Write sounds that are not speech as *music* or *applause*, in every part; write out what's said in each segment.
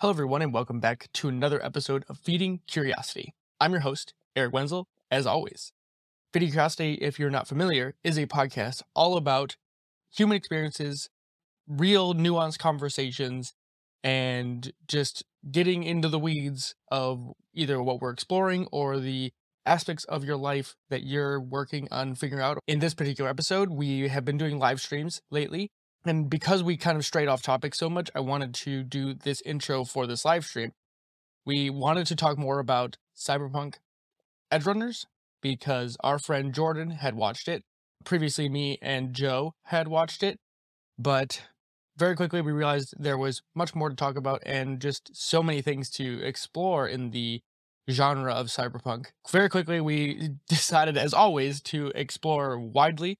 Hello, everyone, and welcome back to another episode of Feeding Curiosity. I'm your host, Eric Wenzel, as always. Feeding Curiosity, if you're not familiar, is a podcast all about human experiences, real nuanced conversations, and just getting into the weeds of either what we're exploring or the aspects of your life that you're working on figuring out. In this particular episode, we have been doing live streams lately and because we kind of strayed off topic so much, I wanted to do this intro for this live stream. We wanted to talk more about Cyberpunk Edge Runners because our friend Jordan had watched it. Previously, me and Joe had watched it, but very quickly we realized there was much more to talk about and just so many things to explore in the genre of cyberpunk. Very quickly, we *laughs* decided, as always, to explore widely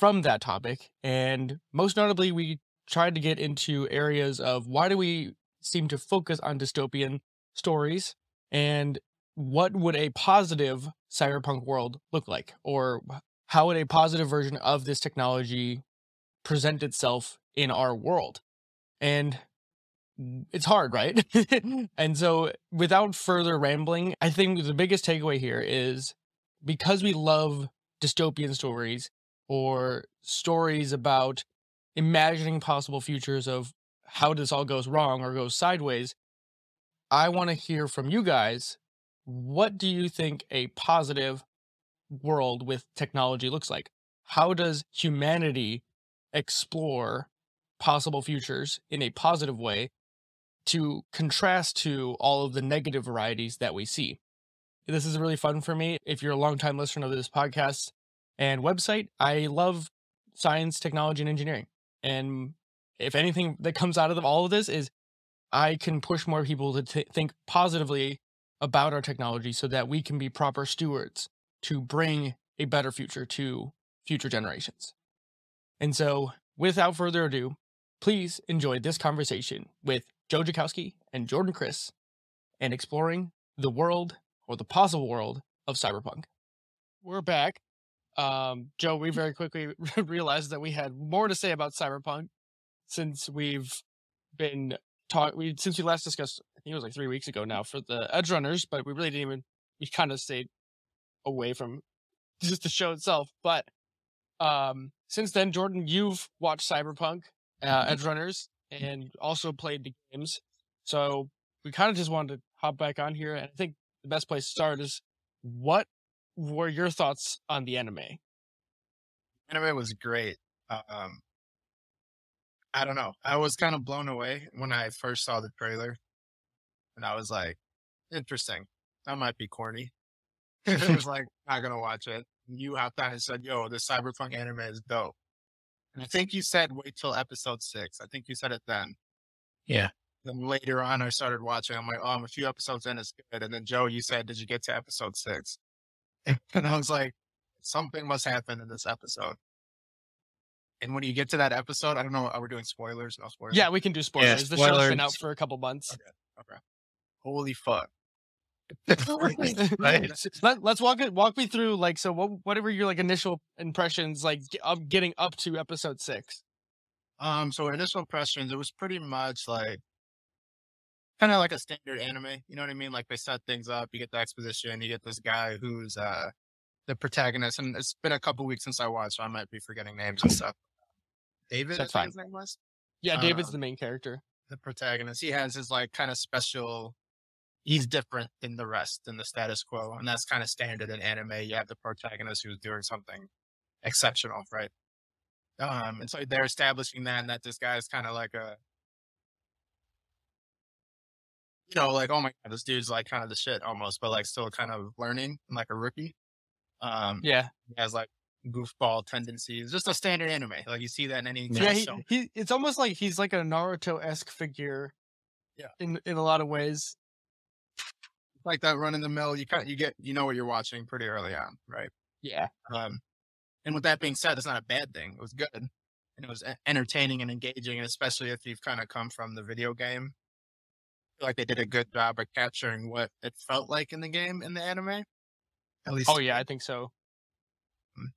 from that topic. And most notably, we tried to get into areas of why do we seem to focus on dystopian stories and what would a positive cyberpunk world look like? Or how would a positive version of this technology present itself in our world? And it's hard, right? *laughs* and so, without further rambling, I think the biggest takeaway here is because we love dystopian stories, or stories about imagining possible futures of how this all goes wrong or goes sideways, I want to hear from you guys. What do you think a positive world with technology looks like? How does humanity explore possible futures in a positive way to contrast to all of the negative varieties that we see? This is really fun for me. If you're a longtime listener of this podcast, and website. I love science, technology, and engineering. And if anything that comes out of all of this is I can push more people to t- think positively about our technology so that we can be proper stewards to bring a better future to future generations. And so, without further ado, please enjoy this conversation with Joe Jakowski and Jordan Chris and exploring the world or the possible world of cyberpunk. We're back um, Joe, we very quickly *laughs* realized that we had more to say about Cyberpunk since we've been talk. We since we last discussed, I think it was like three weeks ago now for the Edge Runners, but we really didn't even. We kind of stayed away from *laughs* just the show itself. But um, since then, Jordan, you've watched Cyberpunk, uh, mm-hmm. Edgerunners, and also played the games. So we kind of just wanted to hop back on here, and I think the best place to start is what were your thoughts on the anime? Anime was great. Um, I don't know. I was kind of blown away when I first saw the trailer, and I was like, "Interesting. That might be corny." *laughs* it was like, "Not gonna watch it." You hopped on and said, "Yo, this cyberpunk anime is dope." And I think you said wait till episode six. I think you said it then. Yeah. Then later on, I started watching. I'm like, oh, I'm a few episodes in. It's good. And then Joe, you said, did you get to episode six? *laughs* And I was like, something must happen in this episode. And when you get to that episode, I don't know, are we doing spoilers? No spoilers. Yeah, we can do spoilers. Yeah, spoilers. The show's been out for a couple months. Okay. Okay. Holy fuck. *laughs* *laughs* right. Let, us walk it walk me through like so what whatever your like initial impressions like of getting up to episode six um so initial impressions it was pretty much like kind of like a standard anime. You know what I mean? Like they set things up. You get the exposition. You get this guy who's uh the protagonist, and it's been a couple weeks since I watched, so I might be forgetting names and stuff. David, that's fine. His name was. Yeah, David's uh, the main character. The protagonist. He has his like kind of special. He's different than the rest in the status quo, and that's kind of standard in anime. You have the protagonist who's doing something exceptional, right? Um, and so they're establishing that, and that this guy is kind of like a you know, like, oh my god, this dude's like kind of the shit almost, but like still kind of learning, like a rookie. Um, yeah, he has like goofball tendencies, just a standard anime. Like you see that in any yeah. He, he, it's almost like he's like a Naruto esque figure. Yeah, in in a lot of ways. Like that run in the mill, you kind of, you get you know what you're watching pretty early on, right? Yeah. Um, and with that being said, it's not a bad thing. It was good, and it was entertaining and engaging, and especially if you've kind of come from the video game feel like they did a good job of capturing what it felt like in the game in the anime. At least. Oh yeah, I think so. Mm.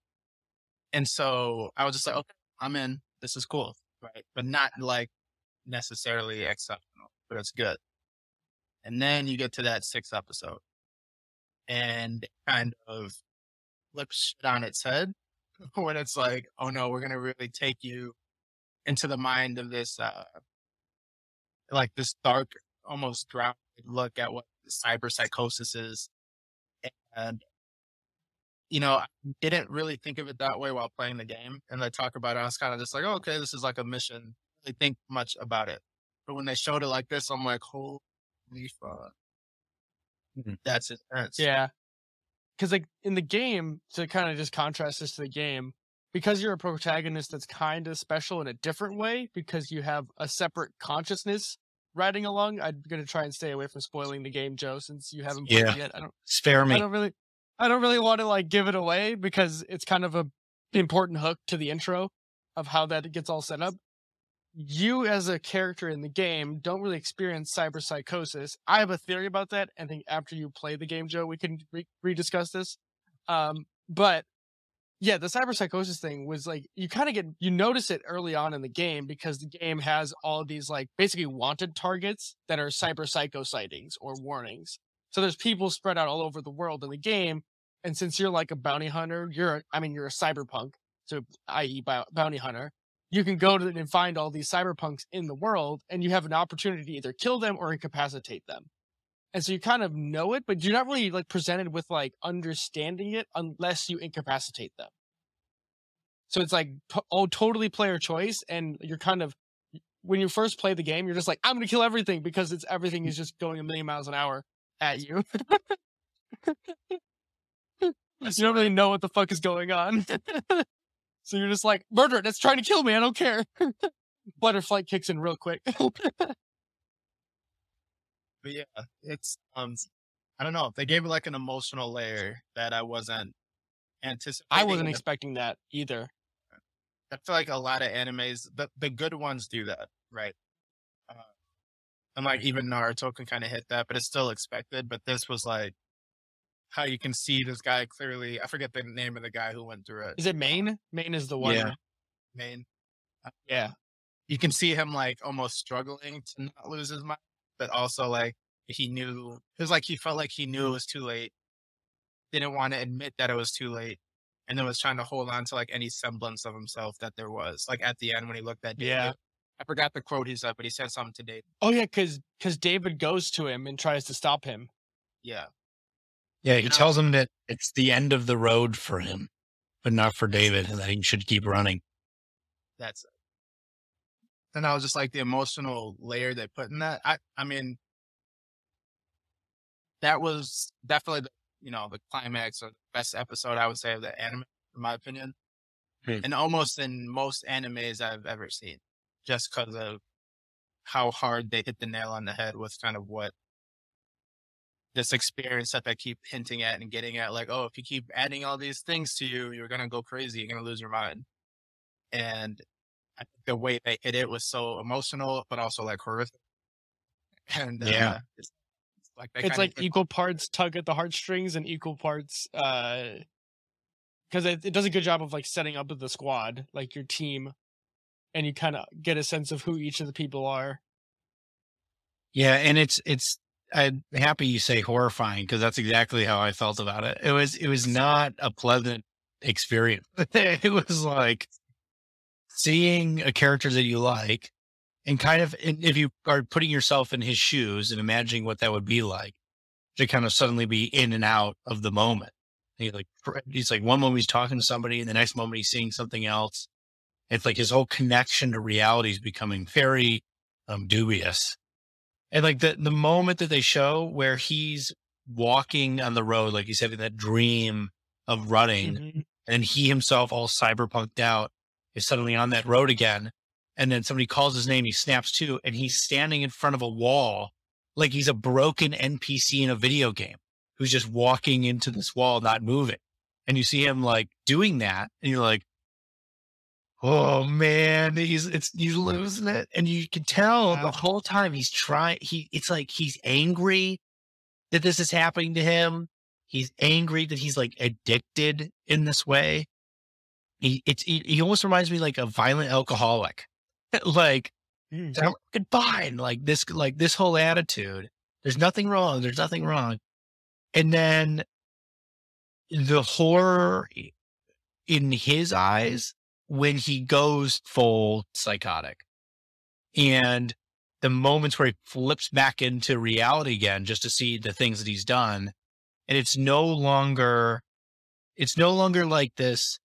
And so I was just like, okay, I'm in. This is cool, right? But not like necessarily exceptional, but it's good. And then you get to that sixth episode and kind of flips shit on its head *laughs* when it's like, oh no, we're going to really take you into the mind of this, uh, like this dark, almost grounded look at what cyber psychosis is. And, you know, I didn't really think of it that way while playing the game. And they talk about it, I was kind of just like, oh, okay, this is like a mission. They think much about it. But when they showed it like this, I'm like, holy fuck. Mhm. That's intense. Yeah. Because like in the game, to kind of just contrast this to the game, because you're a protagonist that's kind of special in a different way, because you have a separate consciousness riding along. I'm gonna try and stay away from spoiling the game, Joe, since you haven't played Yeah. it yet. I don't Spare me. I don't really I don't really want to like give it away because it's kind of a important hook to the intro of how that gets all set up. You as a character in the game don't really experience cyber psychosis. I have a theory about that and think after you play the game, Joe, we can re- rediscuss this. Um, but yeah, the cyber psychosis thing was like you kind of get you notice it early on in the game because the game has all these like basically wanted targets that are cyber psycho sightings or warnings. So there's people spread out all over the world in the game. And since you're like a bounty hunter, you're, I mean, you're a cyberpunk, so i.e. bounty hunter, you can go to and find all these cyberpunks in the world and you have an opportunity to either kill them or incapacitate them. And so you kind of know it, but you're not really like presented with like understanding it unless you incapacitate them. So it's like t- oh, totally player choice. And you're kind of, when you first play the game, you're just like, I'm going to kill everything because it's everything is just going a million miles an hour at you. *laughs* you don't really know what the fuck is going on. *laughs* so you're just like, murder it, it's trying to kill me, I don't care. *laughs* Butterfly kicks in real quick. But yeah, it's um, I don't know. They gave it like an emotional layer that I wasn't anticipating. I wasn't expecting that either. I feel like a lot of animes, the the good ones do that, right? Uh, and like even Naruto can kind of hit that, but it's still expected. But this was like how you can see this guy clearly. I forget the name of the guy who went through it. Is it Maine? Maine is the one. Yeah. Maine. Yeah. You can see him like almost struggling to not lose his mind, but also like he knew it was like he felt like he knew it was too late. Didn't want to admit that it was too late. And then was trying to hold on to like any semblance of himself that there was. Like at the end when he looked at David. Yeah. I forgot the quote he said, but he said something to David. Oh yeah, because because David goes to him and tries to stop him. Yeah. Yeah, he know- um tells him that it's the end of the road for him, but not for David, and that he should keep running. That's it. And I was just like the emotional layer they put in that. I I mean that was definitely the you know, the climax or the best episode I would say of the anime, in my opinion. Hmm. And almost in most animes I've ever seen. Just because of how hard they hit the nail on the head with kind of what this experience that they keep hinting at and getting at, like, oh, if you keep adding all these things to you, you're gonna go crazy, you're gonna lose your mind. And I think the way they hit it was so emotional, but also like horrific. And Yeah. uh, it's, it's like it's like equal parts tug at the heartstrings and equal parts uh because it, it does a good job of like setting up the squad like your team and you kind of get a sense of who each of the people are Yeah, and it's it's I'm happy you say horrifying because that's exactly how I felt about it. It was it was not a pleasant experience. *laughs* it was like seeing a character that you like and kind of and if you are putting yourself in his shoes and imagining what that would be like to kind of suddenly be in and out of the moment. He like he's like one moment he's talking to somebody and the next moment he's seeing something else. It's like his whole connection to reality is becoming very um dubious. And like the the moment that they show where he's walking on the road, like he's having that dream of running, Mhm. and he himself all cyberpunked out is suddenly on that road again. And then somebody calls his name, he snaps to, and he's standing in front of a wall like he's a broken NPC in a video game who's just walking into this wall, not moving. And you see him like doing that, and you're like, oh man, he's it's he's losing it. And you can tell the whole time he's trying he it's like he's angry that this is happening to him. He's angry that he's like addicted in this way. He it's he, he almost reminds me like a violent alcoholic. *laughs* like Mm. I'm fine. Like this like this whole attitude. There's nothing wrong. There's nothing wrong. And then the horror in his eyes when he goes full psychotic and the moments where he flips back into reality again just to see the things that he's done and it's no longer it's no longer like this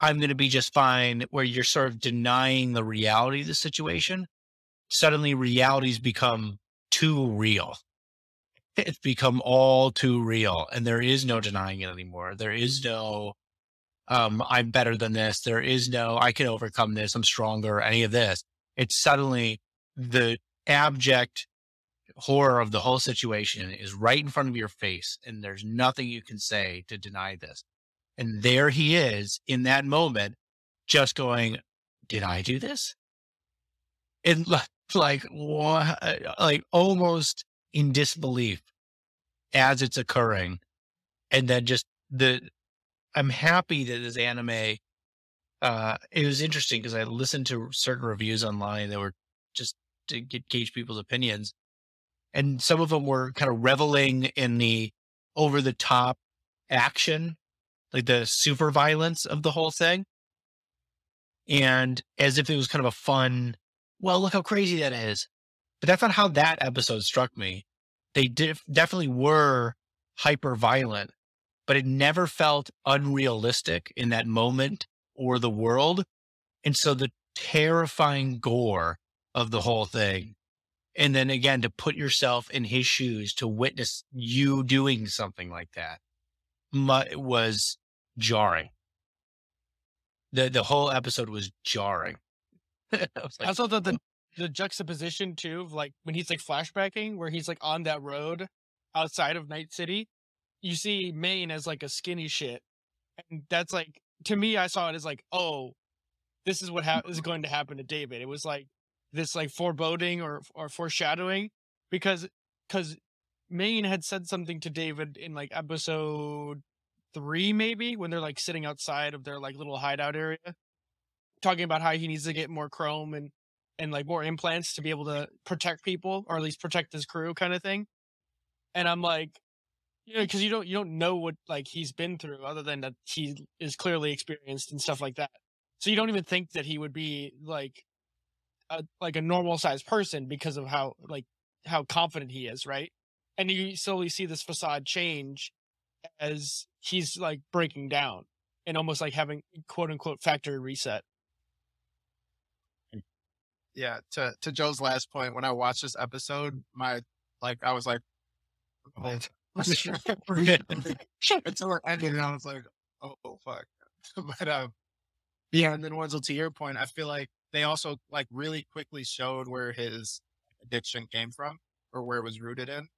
i'm going to be just fine where you're sort of denying the reality of the situation suddenly reality's become too real. It's become all too real and there is no denying it anymore. There is no um i'm better than this. There is no i can overcome this. I'm stronger any of this. It's suddenly the abject horror of the whole situation is right in front of your face and there's nothing you can say to deny this and there he is in that moment just going did i do this? And *laughs* like like almost in disbelief as it's occurring. And then just the i'm happy that this anime uh it was interesting because i listened to certain reviews online that were just to get gauge people's opinions. And some of them were kind of reveling in the over the top action like the super violence of the whole thing. And as if it was kind of a fun well look how crazy that is. But that's not how that episode struck me. They def- definitely were hyper violent but it never felt unrealistic in that moment or the world. And so the terrifying gore of the whole thing and then again to put yourself in his shoes to witness you doing something like that was jarring. The the whole episode was jarring. *laughs* I was I also thought the the juxtaposition too of like when he's like flashbacking where he's like on that road outside of Night City, you see Maine as like a skinny shit, and that's like to me I saw it as like oh, this is what ha- is going to happen to David. It was like this like foreboding or or foreshadowing because because Maine had said something to David in like episode three maybe when they're like sitting outside of their like little hideout area talking about how he needs to get more chrome and and like more implants to be able to protect people or at least protect his crew kind of thing. And i'm like you know because you don't you don't know what like he's been through other than that he is clearly experienced and stuff like that. So you don't even think that he would be like a like a normal sized person because of how like how confident he is right and you slowly see this facade change as he's like breaking down and almost like having quote unquote factory reset. Yeah to to joe's last point when i watched this episode my like i was like oh, *laughs* *laughs* until it ended and i was like oh fuck. *laughs* But um yeah and then wenzel to your point i feel like they also like really quickly showed where his addiction came from or where it was rooted in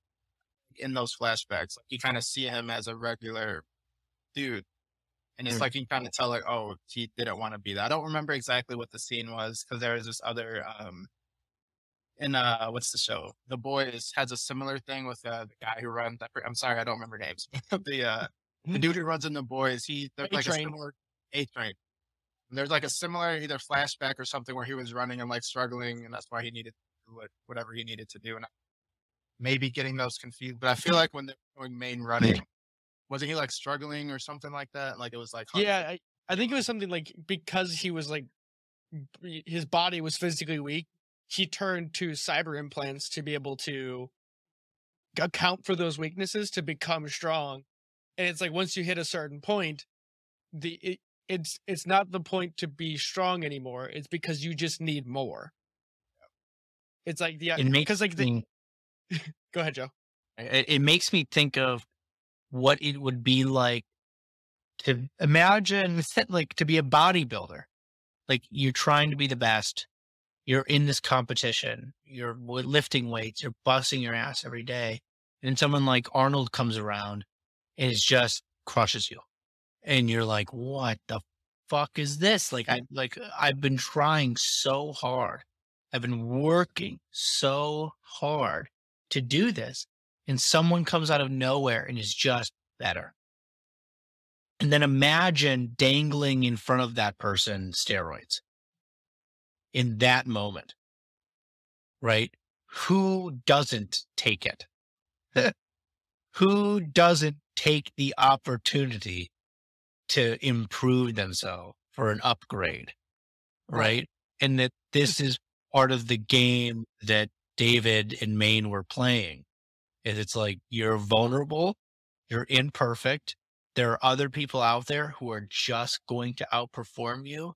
in those flashbacks like you kind of see him as a regular dude and it's Mm. like you kind of tell like oh he didn't want to be that i don't remember exactly what the scene was because there was this other um in uh what's the show the boys has a similar thing with uh the guy who runs i'm sorry i don't remember names *laughs* the uh the *laughs* dude who runs in the boys he there's like a A-Train. similar A-Train there's like a similar either flashback or something where he was running and like struggling and that's why he needed to do what, whatever he needed to do and maybe getting those confused but i feel *laughs* like when they're going main running wasn't he like struggling or something like that like it was like Yeah, I, I think it was something like because he was like his body was physically weak, he turned to cyber implants to be able to account for those weaknesses to become strong. And it's like once you hit a certain point, the it, it's it's not the point to be strong anymore. It's because you just need more. It's like the uh, because like the, *laughs* go ahead, Joe. it, it makes me think of what it would be like to imagine *laughs* like to be a bodybuilder. Like you're trying to be the best. You're in this competition. You're lifting weights. You're busting your ass every day. And someone like arnold comes around and it just crushes you. And you're like what the fuck is this? Like i like uh, i've been trying so hard. I've been working so hard to do this and someone comes out of nowhere and is just better. And then imagine dangling in front of that person steroids in that moment, right? who doesn't take it? *laughs* who doesn't take the opportunity to improve themselves for an upgrade? Right. And that this is part of the game that David and Maine were playing. And it's like you're vulnerable, you're imperfect. There are other people out there who are just going to outperform you.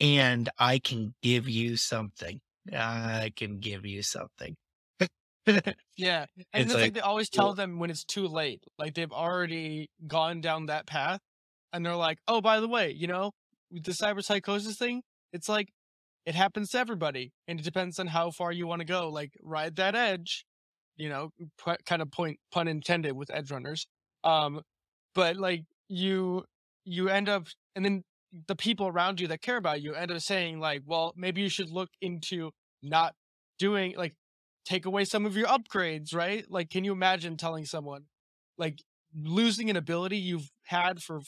And I can give you something. I can give you something. *laughs* Yeah. And It's it's like, like, they always tell well- them when it's too late. Like they've already gone down that path and they're like, oh, by the way, you know, the cyber psychosis thing, it's like it happens to everybody. And it depends on how far you want to go. Like ride that edge, you know, pu- kind of point, pun intended with edge runners. Um, but like you, you end up, and then the people around you that care about you end up saying like, well, maybe you should look into not doing like take away some of your upgrades, right? Like, can you imagine telling someone, like, losing an ability you've had for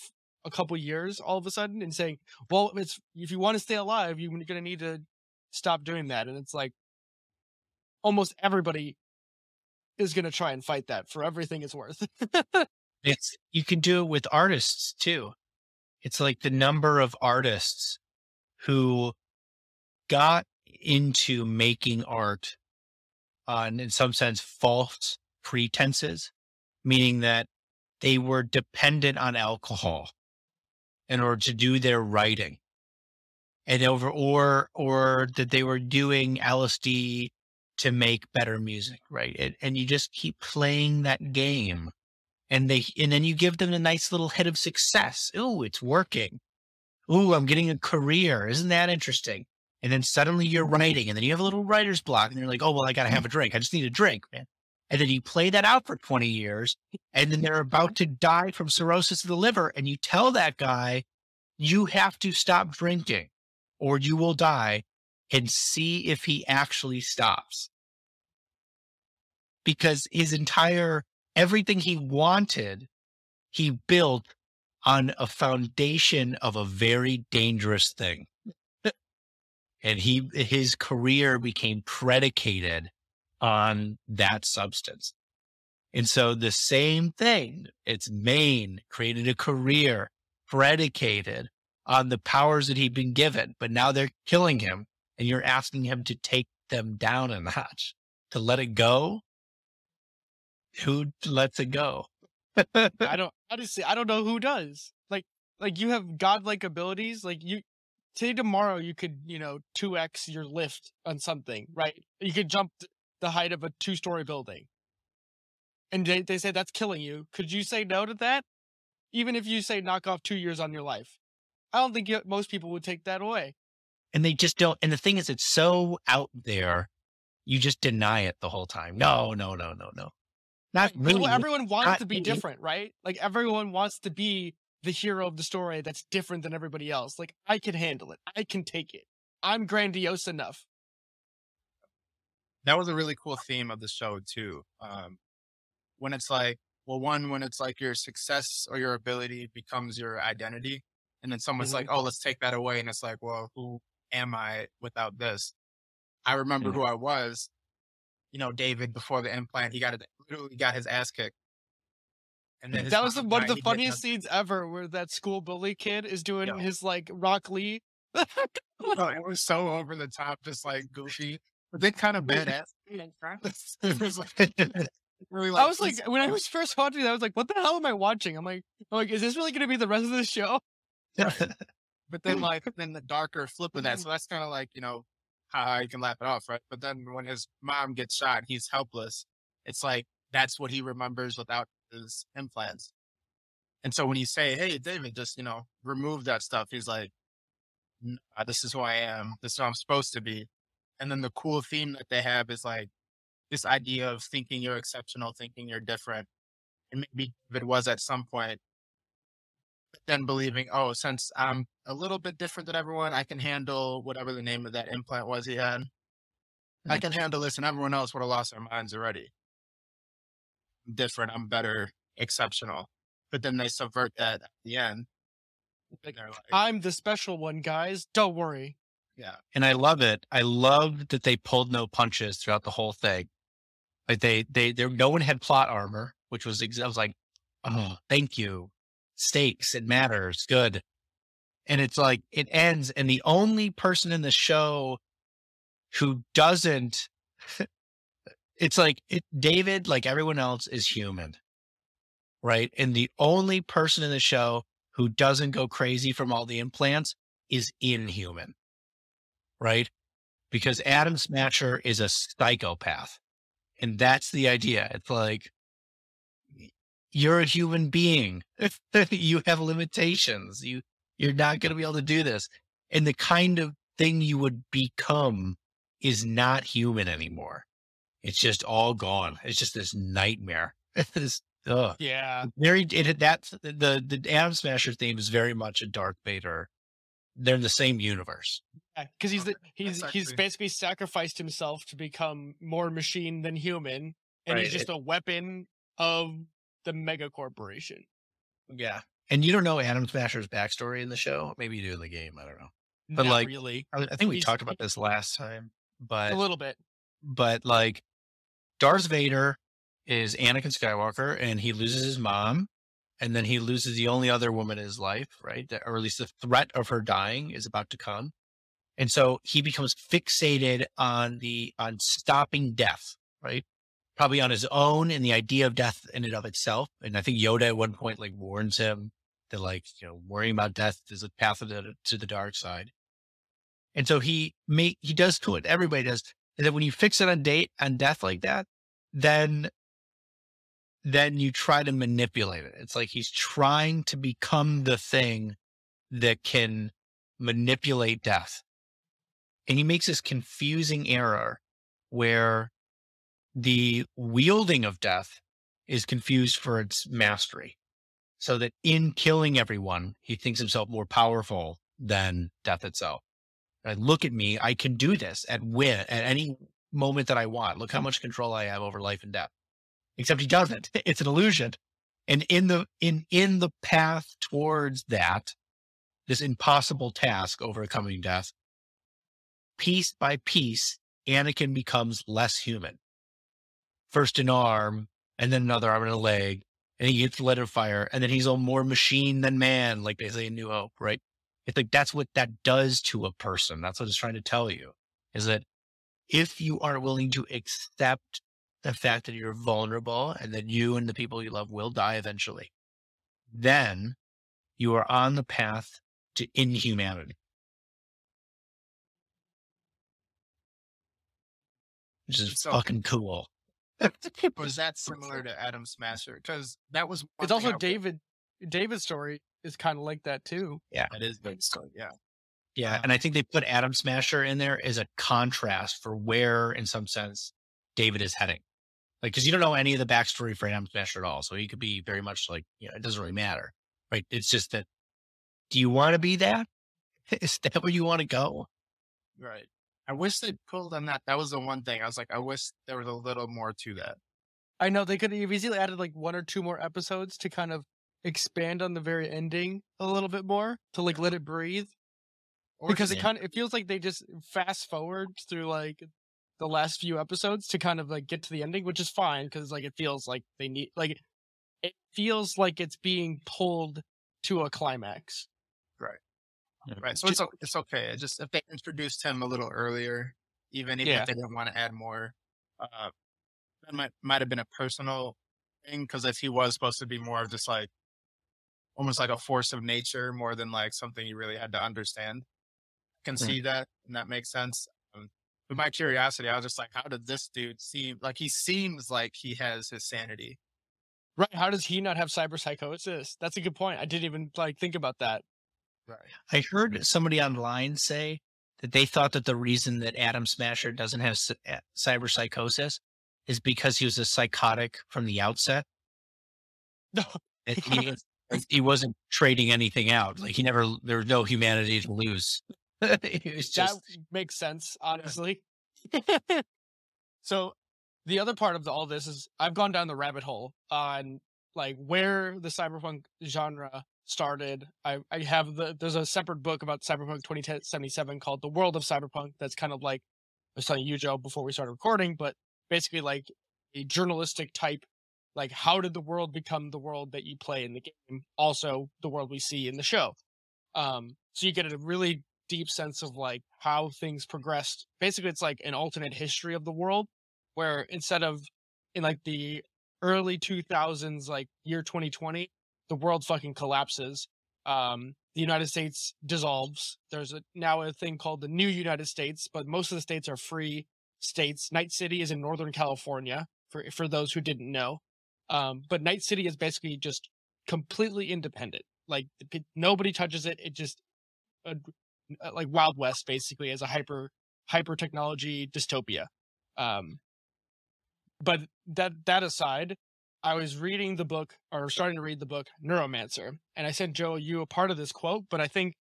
a couple years all of a sudden and saying, well, it's if you want to stay alive, you're going to need to stop doing that. And it's like almost everybody is going to try and fight that for everything it's worth. *laughs* It's you can do it with artists too. It's like the number of artists who got into making art uh, on, in some sense, false pretenses, meaning that they were dependent on alcohol in order to do their writing, and over or or that they were doing LSD to make better music, right? And, and you just keep playing that game and they and then you give them a nice little hit of success. Ooh, it's working. Ooh, I'm getting a career. Isn't that interesting? And then suddenly you're writing, and then you have a little writer's block, and you're like, oh well, I gotta have a drink. I just need a drink, man. And then you play that out for 20 years, and then they're about to die from cirrhosis of the liver, and you tell that guy, you have to stop drinking, or you will die, and see if he actually stops. Because his entire everything he wanted, he built on a foundation of a very dangerous thing. and he his career became predicated on that substance. And so the same thing, it's Maine created a career predicated on the powers that he'd been given, but now they're killing him and you're asking him to take them down a notch, to let it go who lets it go? *laughs* I don't honestly, I don't know who does. Like, like you have godlike abilities. Like you, say tomorrow you could, you know, two x your lift on something, right? You could jump the height of a two story building, and they they say that's killing you. Could you say no to that? Even if you say knock off two years on your life, I don't think most people would take that away. and they just don't. And the thing is, it's so out there, you just deny it the whole time. No, no, no, no, no. Not Like, well, really. everyone wants not to be me. different, right? Like everyone wants to be the hero of the story that's different than everybody else. Like I can handle it. I can take it. I'm grandiose enough. that was a really cool theme of the show too. Um, when it's like, well, one, when it's like your success or your ability becomes your identity, and then someone's Mhm. like, oh, let's take that away, and it's like, well, who am I without this? I remember Mhm. who I was. You know, David before the implant, he got it, literally got his ass kicked. And *laughs* his That was the, one of the funniest scenes ever, where that school bully kid is doing Yeah. his like Rock Lee. No, *laughs* it was so over the top, just like goofy, but then kind of badass. *laughs* it was like really like I was like, when I was first watching that, I was like, "What the hell am I watching?" I'm like, "I'm like, is this really going to be the rest of the show?" But then *laughs* like then the darker flip of that. Mm-hmm. So that's kind of like, you know, how you can laugh it off, right? But then when his mom gets shot, he's helpless. It's like that's what he remembers without his implants. And so when you say, Hey, David, just, you know, remove that stuff, he's like, uh, this is who I am. This is who I'm supposed to be. And then the cool theme that they have is like this idea of thinking you're exceptional, thinking you're different. And maybe David was at some point then believing, oh, since I'm a little bit different than everyone, I can handle whatever the name of that implant was he had. I can handle this, and everyone else would have lost their minds already. I'm different, I'm better, exceptional. But then they subvert that at the end. Like, I'm the special one, guys. Don't worry. Yeah. And I love it. I love that they pulled no punches throughout the whole thing. Like they, they, there, no one had plot armor, which was, I was like, oh, thank you. Stakes, it matters. Good. And it's like, it ends. And the only person in the show who doesn't, *laughs* it's like, it, David, like everyone else, is human. Right. And the only person in the show who doesn't go crazy from all the implants is inhuman. Right. Because Adam Smasher is a psychopath. And that's the idea. It's like, you're a human being. *laughs* you have limitations. You, you're not going to be able to do this. And the kind of thing you would become is not human anymore. It's just all gone. It's just this nightmare. *laughs* this, ugh. Yeah. Very, it, that's the, the Adam Smasher theme is very much a Darth Vader. They're in the same universe. Yeah, Because he's the, he's he's actually- basically sacrificed himself to become more machine than human, and he's Right, just a weapon of the mega corporation. Yeah. And you don't know Adam Smasher's backstory in the show. Maybe you do in the game. I don't know. But, Not like, really I, I think we He's- talked about this last time, but a little bit. but like Darth Vader is Anakin Skywalker and he loses his mom and then he loses the only other woman in his life, right? Or at least the threat of her dying is about to come. And so he becomes fixated on the on stopping death, right? Probably on his own and the idea of death in and of itself. And I think Yoda at one point like warns him that like, you know, worrying about death is a path to the, to the dark side. And so he make he does to it. Everybody does. And then when you fix it on date on death like that, then then you try to manipulate it. It's like he's trying to become the thing that can manipulate death. And he makes this confusing error where the wielding of death is confused for its mastery. So that in killing everyone, he thinks himself more powerful than death itself. Right? Look at me. I can do this at win at any moment that I want. Look how much control I have over life and death. Except he doesn't. *laughs* It's an illusion. And in the in in the path towards that, this impossible task overcoming death, piece by piece, Anakin becomes less human. First an arm, and then another arm and a leg, and he gets lit of fire, and then he's a more machine than man, like they say in New Hope, right? It's like that's what that does to a person. That's what it's trying to tell you is that if you are willing to accept the fact that you're vulnerable and that you and the people you love will die eventually, then you are on the path to inhumanity. Which is So- fucking cool. Was that similar to Adam Smasher? Because that was. It's also David. David's story is kind of like that too. Yeah, that is David's story. Yeah. Yeah, Wow. and I think they put Adam Smasher in there as a contrast for where, in some sense, David is heading. Like, because you don't know any of the backstory for Adam Smasher at all, so he could be very much like, you know, it doesn't really matter, right? It's just that, do you want to be that? *laughs* Is that where you want to go? Right. I wish they pulled on that. That was the one thing I was like, I wish there was a little more to that. I know they could have easily added like one or two more episodes to kind of expand on the very ending a little bit more to like let it breathe Or because it kind of it feels like they just fast forward through like the last few episodes to kind of like get to the ending, which is fine because like it feels like they need like it feels like it's being pulled to a climax. Right. So it's it's okay. It just if they introduced him a little earlier, even even Yeah. if they didn't want to add more, uh, that might might have been a personal thing because if he was supposed to be more of just like almost like a force of nature more than like something you really had to understand. I can Hmm. see that and that makes sense. Um, but my curiosity, I was just like, how did this dude seem like he seems like he has his sanity? Right? How does he not have cyberpsychosis? That's a good point. I didn't even like think about that. Right. I heard somebody online say that they thought that the reason that Adam Smasher doesn't have cy- uh, cyberpsychosis is because he was a psychotic from the outset. *laughs* No. *laughs* He, he wasn't trading anything out. Like he never, there was no humanity to lose. *laughs* it was that just, makes sense, honestly. so the other part of the, all this is I've gone down the rabbit hole on like where the cyberpunk genre started. I, I have the there's a separate book about Cyberpunk 2077 called The World of Cyberpunk that's kind of like I was telling you, Joe, before we started recording, but basically like a journalistic type like how did the world become the world that you play in the game also the world we see in the show um so you get a really deep sense of like how things progressed basically it's like an alternate history of the world where instead of in like the early 2000s like year 2020 the world fucking collapses um the united states dissolves there's a now a thing called the new united states but most of the states are free states night city is in northern california for for those who didn't know um, but Night City is basically just completely independent. Like nobody touches it. It just uh, like Wild West basically as a hyper hyper technology dystopia. Um, but that that aside, I was reading the book or starting to read the book Neuromancer, and I sent Joe you a part of this quote. But I think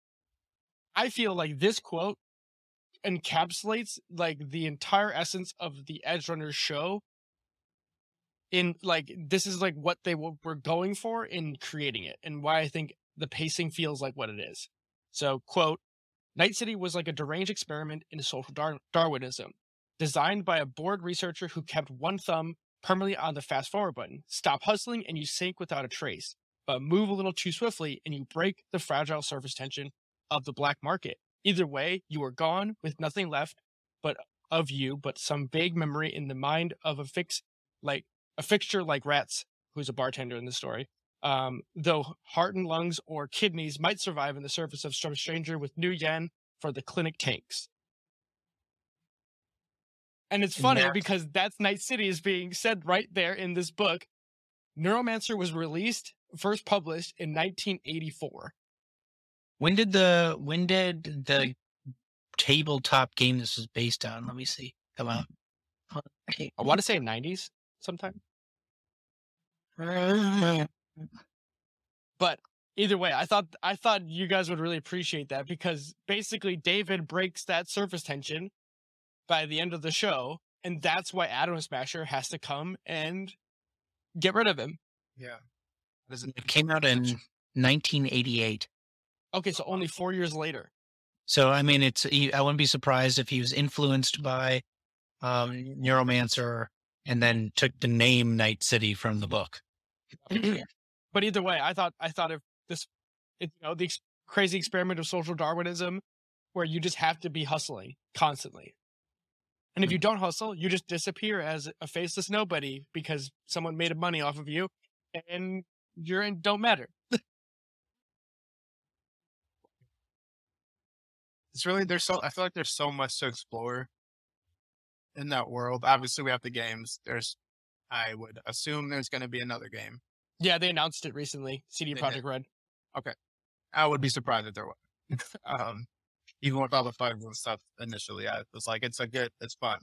I feel like this quote encapsulates like the entire essence of the Edgerunner show in like this is like what they were going for in creating it and why I think the pacing feels like what it is. So, quote, Night City was like a deranged experiment in social dar- Darwinism, designed by a bored researcher who kept one thumb permanently on the fast forward button. Stop hustling and you sink without a trace, but move a little too swiftly and you break the fragile surface tension of the black market. Either way, you are gone with nothing left but of you, but some vague memory in the mind of a fix like a fixture like Ratz, who's a bartender in the story, um, though heart and lungs or kidneys might survive in the surface of some stranger with new yen for the clinic tanks. And it's funny yeah. because that's Night City is being said right there in this book. Neuromancer was released, first published in 1984. When did the when did the tabletop game this was based on? Let me see. Come out. I want to say 90s sometime. *laughs* but either way, I thought I thought you guys would really appreciate that because basically David breaks that surface tension by the end of the show, and that's why Adam Smasher has to come and get rid of him. Yeah. It came out in 1988. Okay, so only four years later. So I mean, it's I wouldn't be surprised if he was influenced by um, Neuromancer and then took the name Night City from the book. but either way, I thought I thought if this, it, you know, the ex- crazy experiment of social Darwinism, where you just have to be hustling constantly, and if you don't hustle, you just disappear as a faceless nobody because someone made money off of you, and you're in don't matter. *laughs* it's really there's so I feel like there's so much to explore in that world. Obviously, we have the games. There's, I would assume there's going to be another game. Yeah, they announced it recently. CD Projekt Red. Okay, I would be surprised if there was. *laughs* um, even with all the bugs and stuff initially, I was like, it's a good, it's fun.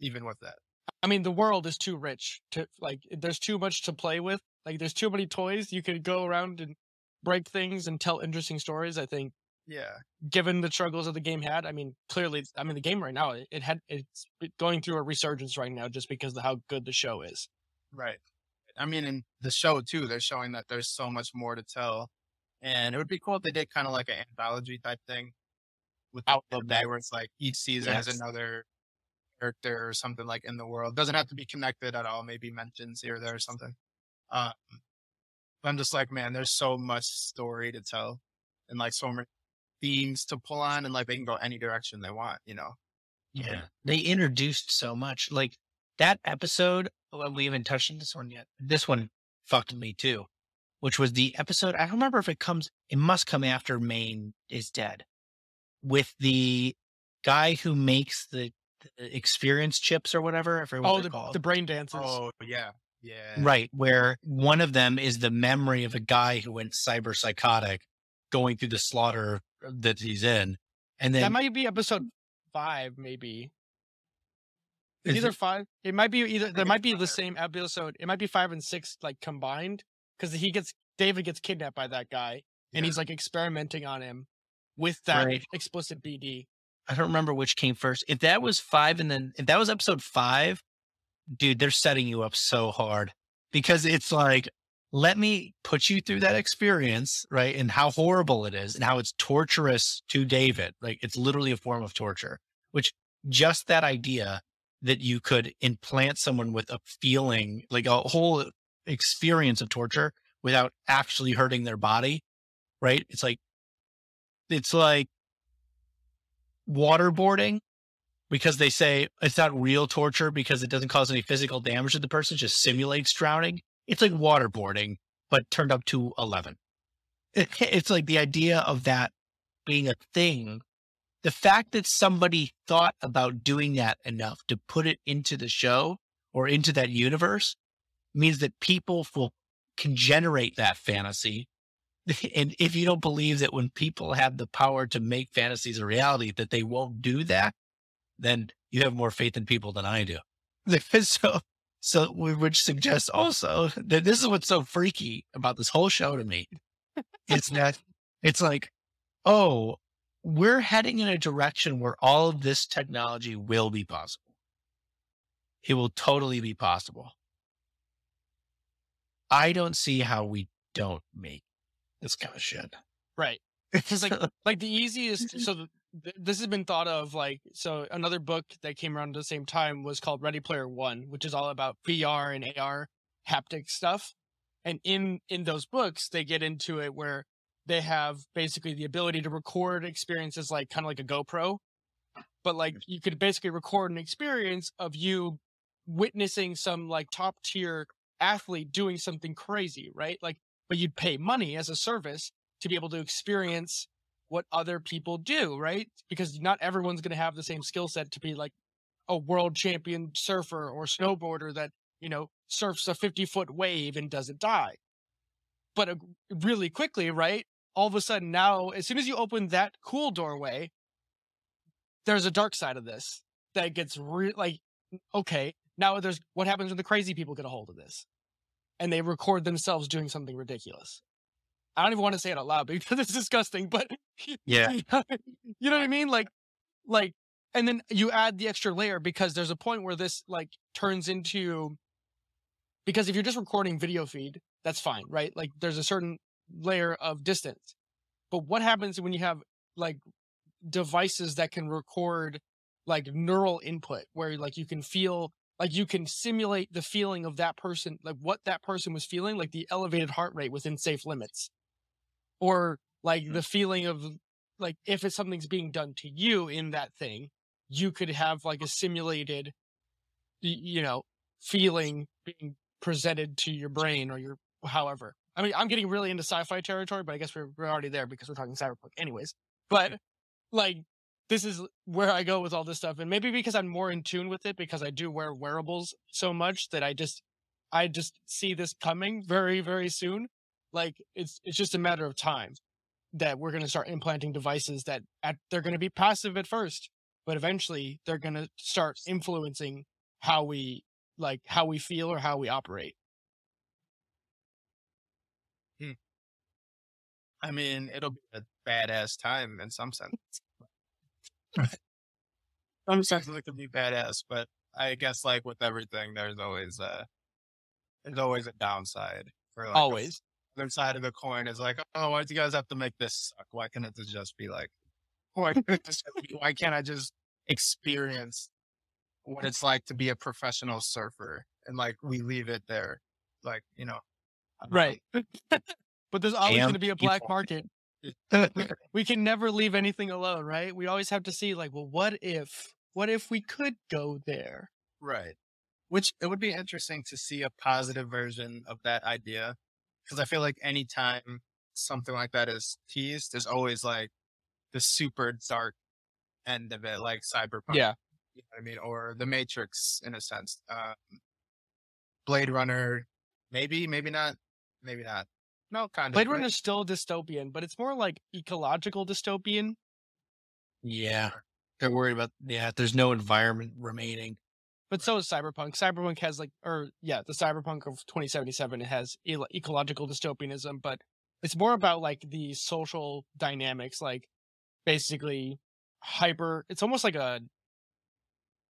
Even with that. I mean, the world is too rich to like. There's too much to play with. Like, there's too many toys. You could go around and break things and tell interesting stories. I think yeah. Given the struggles that the game had, I mean, clearly, I mean, the game right now, it, it had it's going through a resurgence right now just because of how good the show is. Right. I mean, in the show too, they're showing that there's so much more to tell, and it would be cool if they did kind of like an anthology type thing with out of that, where it's like each season yes. has another character or something like in the world. Doesn't have to be connected at all. Maybe mentions here or there or something. Um, I'm just like, man, there's so much story to tell, and like so many themes to pull on and like they can go any direction they want, you know? Yeah. They introduced so much. Like that episode, well, we haven't touched on this one yet. This one fucked me too, which was the episode. I don't remember if it comes, it must come after Maine is dead with the guy who makes the, the experience chips or whatever. I forget what oh, the, called. the brain dancers. Oh, yeah. Yeah. Right. Where one of them is the memory of a guy who went cyber psychotic going through the slaughter that he's in. And then that might be episode five, maybe. It's either it, five. It might be either. There might be the same episode. It might be five and six like combined because he gets David gets kidnapped by that guy, and he's like experimenting on him with that right. explicit BD. I don't remember which came first. If that was five, and then if that was episode five, dude, they're setting you up so hard because it's like let me put you through that experience, right? And how horrible it is and how it's torturous to David. Like it's literally a form of torture, which just that idea that you could implant someone with a feeling, like a whole experience of torture without actually hurting their body, right? It's like, it's like waterboarding because they say it's not real torture because it doesn't cause any physical damage to the person, just simulates drowning. It's like waterboarding, but turned up to 11. It, it's like the idea of that being a thing. The fact that somebody thought about doing that enough to put it into the show or into that universe means that people will, can generate that fantasy. *laughs* And if you don't believe that when people have the power to make fantasies a reality, that they won't do that, then you have more faith in people than I do. *laughs* so so we would suggest also *laughs* that this is what's so freaky about this whole show to me. it's that it's like, oh, we're heading in a direction where all of this technology will be possible. It will totally be possible. I don't see how we don't make this kind of shit. Right. Because like *laughs* like the easiest mm-hmm. so the, this has been thought of like so another book that came around at the same time was called Ready Player One, which is all about VR and AR haptic stuff. And in in those books, they get into it where they have basically the ability to record experiences like kind of like a GoPro, but like mm-hmm. you could basically record an experience of you witnessing some like top tier athlete doing something crazy, right? Like, but you'd pay money as a service to be able to experience what other people do, right? Because not everyone's going to have the same skill set to be like a world champion surfer or snowboarder that, you know, surfs a 50 foot wave and doesn't die. But really quickly, right? All of a sudden now, as soon as you open that cool doorway, there's a dark side of this that gets re- like, okay, now there's what happens when the crazy people get a hold of this and they record themselves doing something ridiculous. I don't even want to say it out loud *laughs* because it's disgusting, but yeah, you know what I mean? Like, like, and then you add the extra layer because there's a point where this like turns into, because if you're just recording video feed, that's fine, right? Like there's a certain layer of distance, but what happens when you have like devices that can record like neural input where like you can feel like you can simulate the feeling of that person like what that person was feeling like the elevated heart rate within safe limits. Or like mm-hmm. the feeling of like if it's something's being done to you in that thing you could have like a simulated you know feeling being presented to your brain or your however. I mean i'm getting really into sci-fi territory but i guess we're, we're already there because we're talking cyberpunk anyways. But like this is where i go with all this stuff and maybe because i'm more in tune with it because i do wear wearables so much that i just i just see this coming very very soon like it's it's just a matter of time that we're going to start implanting devices that at, they're going to be passive at first, but eventually they're going to start influencing how we like how we feel or how we operate. Hmm. I mean, it'll be a badass time in some sense. Some sense it could be badass, but I guess like with everything, there's always a there's always a downside for like always other side of the coin is like, oh, why do you guys have to make this suck? Why can't it just be like, *laughs* why can't, just be, why can't I just experience what it's like to be a professional surfer and like we leave it there, like you know, right? *laughs* but there's always going to be a black market. *laughs* we can never leave anything alone, right? We always have to see like, well, what if, what if we could go there? Right. Which it would be interesting to see a positive version of that idea because I feel like anytime something like that is teased, there's always like the super dark end of it, like cyberpunk. Yeah. You know I mean, or the Matrix in a sense. Um, Blade Runner, maybe, maybe not, maybe not. No, kind of. Blade Runner is still dystopian, but it's more like ecological dystopian. Yeah. They're worried about, yeah, there's no environment remaining. But so is Cyberpunk. Cyberpunk has like, or yeah, the Cyberpunk of 2077 it has ecological dystopianism, but it's more about like the social dynamics, like basically hyper. It's almost like a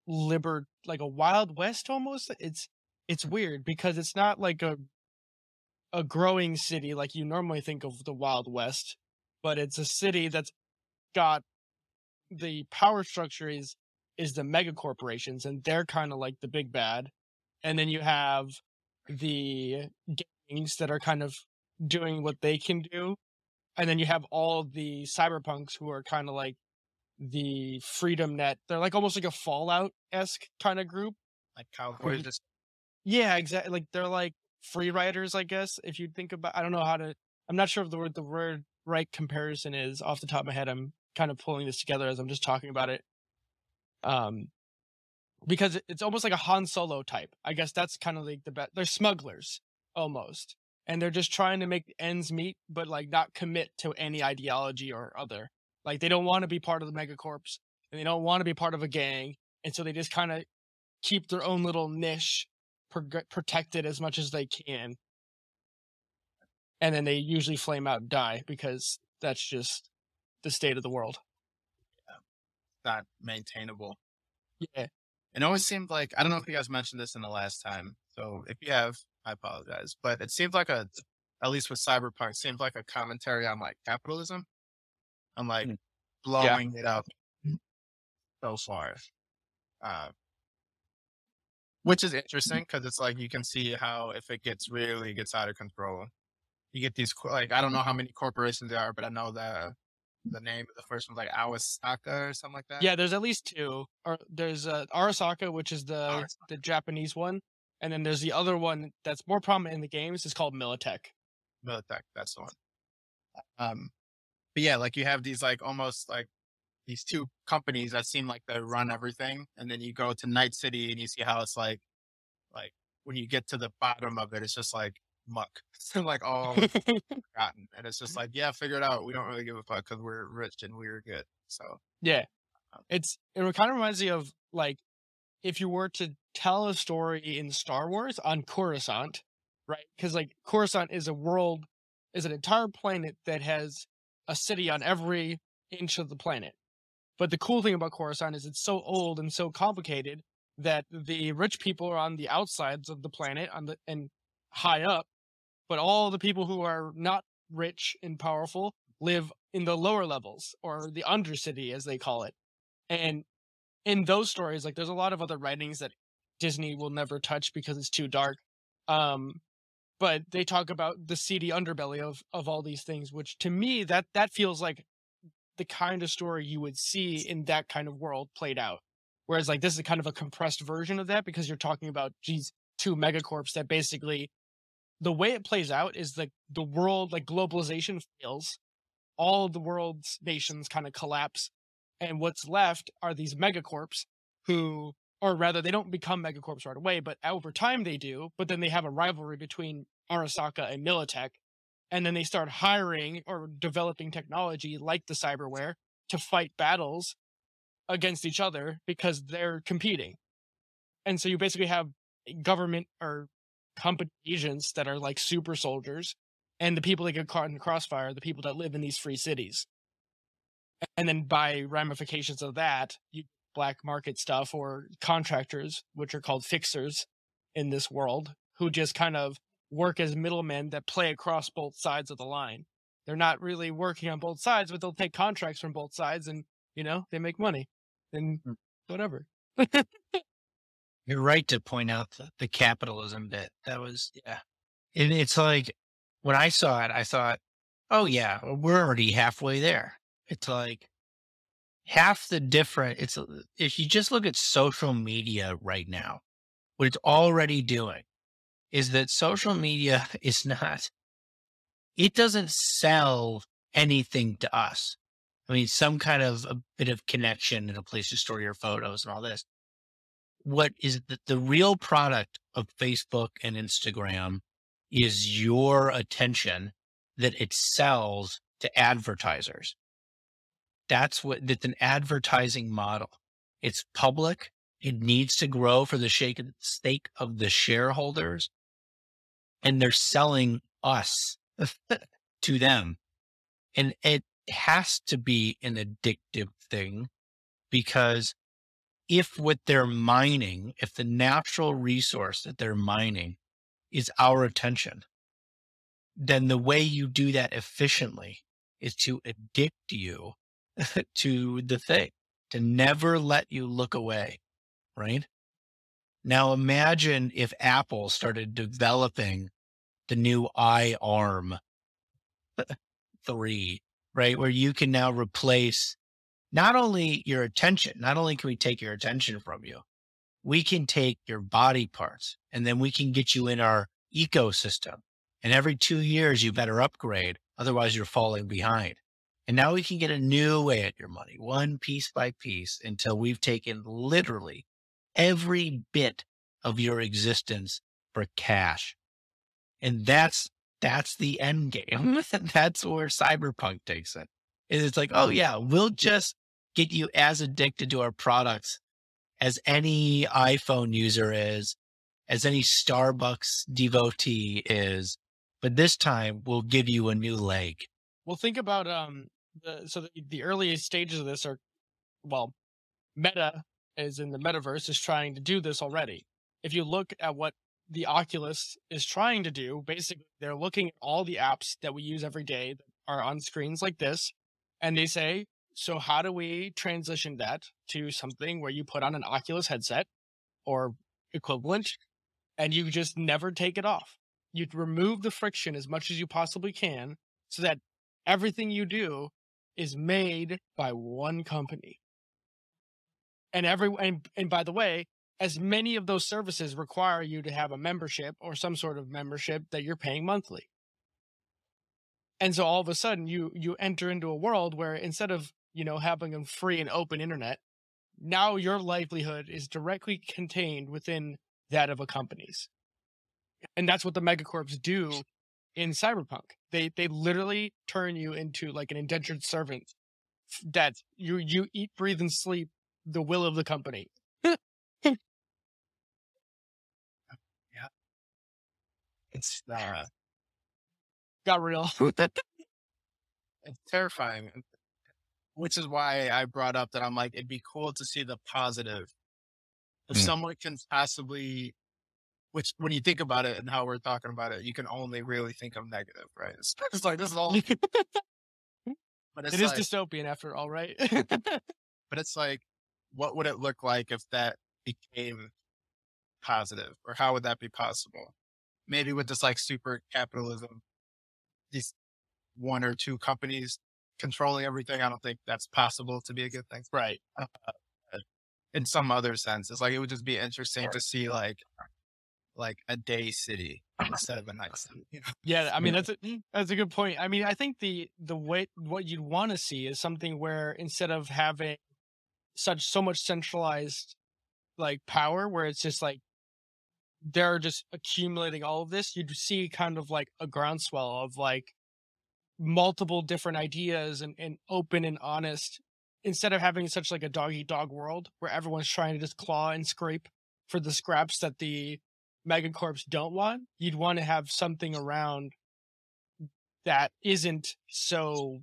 liber, like a Wild West almost. It's it's weird because it's not like a a growing city like you normally think of the Wild West, but it's a city that's got the power structure is is the mega corporations and they're kind of like the big bad. And then you have the gangs that are kind of doing what they can do. And then you have all the cyberpunks who are kind of like the freedom net. They're like almost like a Fallout esque kind of group. Like cowboys. Just... Yeah, exactly. Like they're like free riders, I guess. If you think about, I don't know how to. I'm not sure if the word the word right comparison is off the top of my head. I'm kind of pulling this together as I'm just talking about it. Um, because it's almost like a Han Solo type. I guess that's kind of like the best. They're smugglers almost, and they're just trying to make ends meet, but like not commit to any ideology or other. Like they don't want to be part of the megacorps, and they don't want to be part of a gang, and so they just kind of keep their own little niche protected as much as they can. And then they usually flame out and die because that's just the state of the world. Yeah. Not maintainable. Yeah. It always seemed like I don't know if you guys mentioned this in the last time. So if you have, I apologize. But it seems like a at least with cyberpunk, seems like a commentary on like capitalism. I'm like mm. blowing yeah. it up so far. Uh, which is interesting because it's like you can see how if it gets really gets out of control, you get these like I don't know how many corporations there are, but I know the the name of the first one's like Awasaka or something like that. Yeah, there's at least two. Or there's uh, Arasaka, which is the Arasaka. the Japanese one, and then there's the other one that's more prominent in the games. It's called Militech. Militech, that's the one. Um, but yeah, like you have these like almost like these two companies that seem like they run everything, and then you go to Night City and you see how it's like, like when you get to the bottom of it, it's just like muck, *laughs* like all *laughs* forgotten, and it's just like, yeah, figure it out. We don't really give a fuck because we're rich and we're good. So yeah, um it's it kind of reminds me of like if you were to tell a story in Star Wars on Coruscant, right? Because like Coruscant is a world, is an entire planet that has a city on every inch of the planet. But the cool thing about Coruscant is it's so old and so complicated that the rich people are on the outsides of the planet on the and high up, but all the people who are not rich and powerful live in the lower levels or the undercity as they call it. And in those stories, like there's a lot of other writings that Disney will never touch because it's too dark. Um, but they talk about the seedy underbelly of of all these things, which to me that that feels like the kind of story you would see in that kind of world played out. Whereas like this is kind of a compressed version of that because you're talking about these two megacorps that basically the way it plays out is like the world like globalization fails. All the world's nations kind of collapse. And what's left are these megacorps who or rather they don't become megacorps right away, but over time they do, but then they have a rivalry between Arasaka and Militech and then they start hiring or developing technology like the cyberware to fight battles against each other because they're competing. And so you basically have government or company agents that are like super soldiers, and the people that get caught in the crossfire, the people that live in these free cities. And then by ramifications of that, you black market stuff or contractors, which are called fixers in this world, who just kind of work as middlemen that play across both sides of the line. They're not really working on both sides, but they'll take contracts from both sides and, you know, they make money and hmm. whatever. You're right to point out the, the capitalism bit. That was, yeah. And it's like when I saw it, I thought, oh, yeah, we're already halfway there. It's like half the different. It's if you just look at social media right now, what it's already doing is that social media *laughs* is not, it doesn't sell anything to us. I mean, some kind of a bit of connection and a place to store your photos and all this. What is the, the real product of Facebook and Instagram is your attention that it sells to advertisers. That's what that's an advertising model. It's public. It needs to grow for the sake of the shareholders and they're selling us *laughs* to them. And it has to be an addictive thing because if what they're mining, if the natural resource that they're mining is our attention, then the way you do that efficiently is to addict you *laughs* to the thing, to never let you look away. Right. Now imagine if Apple started developing the new I arm *laughs* 3, right? Where you can now replace not only your attention, not only can we take your attention from you, we can take your body parts and then we can get you in our ecosystem. And every two years, you better upgrade. Otherwise, you're falling behind. And now we can get a new way at your money, one piece by piece, until we've taken literally every bit of your existence for cash. And that's that's the end game. *laughs* that's where cyberpunk takes it. And it's like, oh yeah, we'll just get you as addicted to our products as any iPhone user is, as any Starbucks devotee is. But this time we'll give you a new leg. Well, think about um the so the, the earliest stages of this are well, Meta is in the metaverse is trying to do this already. If you look at what the Oculus is trying to do, basically they're looking at all the apps that we use every day that are on screens like this, and they say, so how do we transition that to something where you put on an Oculus headset or equivalent and you just never take it off? You remove the friction as much as you possibly can so that everything you do is made by one company. And every and, and by the way, as many of those services require you to have a membership or some sort of membership that you're paying monthly. And so all of a sudden you you enter into a world where instead of, you know, having a free and open internet, now your livelihood is directly contained within that of a company's. And that's what the megacorps do in cyberpunk. They they literally turn you into like an indentured servant that you you eat, breathe, and sleep the will of the company. It's *laughs* uh, got real. *laughs* it's terrifying. Which is why I brought up that I'm like, it'd be cool to see the positive. If Mm. someone can possibly, which when you think about it and how we're talking about it, you can only really think of negative, right? *laughs* It's, it's like this is all, but it's it is like, dystopian after all, right? but it's like, what would it look like if that became positive, or how would that be possible? Maybe with this like super capitalism, these one or two companies controlling everything. I don't think that's possible to be a good thing. right. Uh, in some other sense, it's like it would just be interesting to see like like a day city instead of a night city. You know? Yeah, I mean that's a mm, that's a good point. I mean, I think the the way what you'd want to see is something where instead of having such so much centralized like power where it's just like they're just accumulating all of this, you'd see kind of like a groundswell of like multiple different ideas and, and open and honest instead of having such like a dog eat dog world where everyone's trying to just claw and scrape for the scraps that the megacorps don't want, you'd want to have something around that isn't so,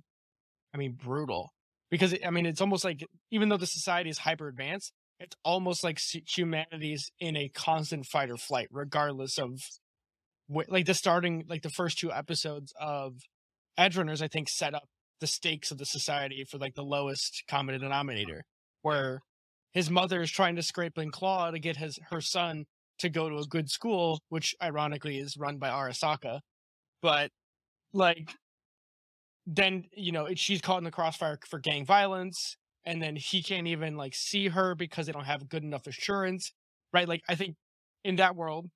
I mean, brutal. Because I mean, it's almost like even though the society is hyper advanced, it's almost like humanity's in a constant fight or flight, regardless of wh- like the starting, like the first two episodes of Edgerunners, I think set up the stakes of the society for like the lowest common denominator, where his mother is trying to scrape and claw to get his her son to go to a good school, which ironically is run by Arasaka. But like then, you know, it, she's caught in the crossfire for gang violence, and then he can't even like see her because they don't have good enough assurance. Right? Like I think in that world,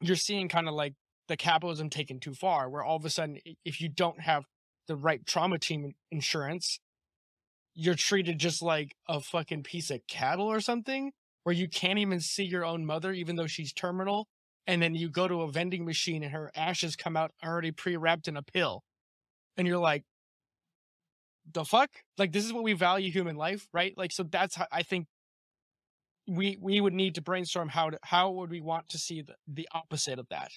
you're seeing kind of like the capitalism taken too far, where all of a sudden if you don't have the right trauma team insurance, you're treated just like a fucking piece of cattle or something where you can't even see your own mother, even though she's terminal. And then you go to a vending machine and her ashes come out already pre wrapped in a pill. And you're like, the fuck? Like, this is what we value human life, right? Like, so that's how I think we we would need to brainstorm how to how would we want to see the, the opposite of that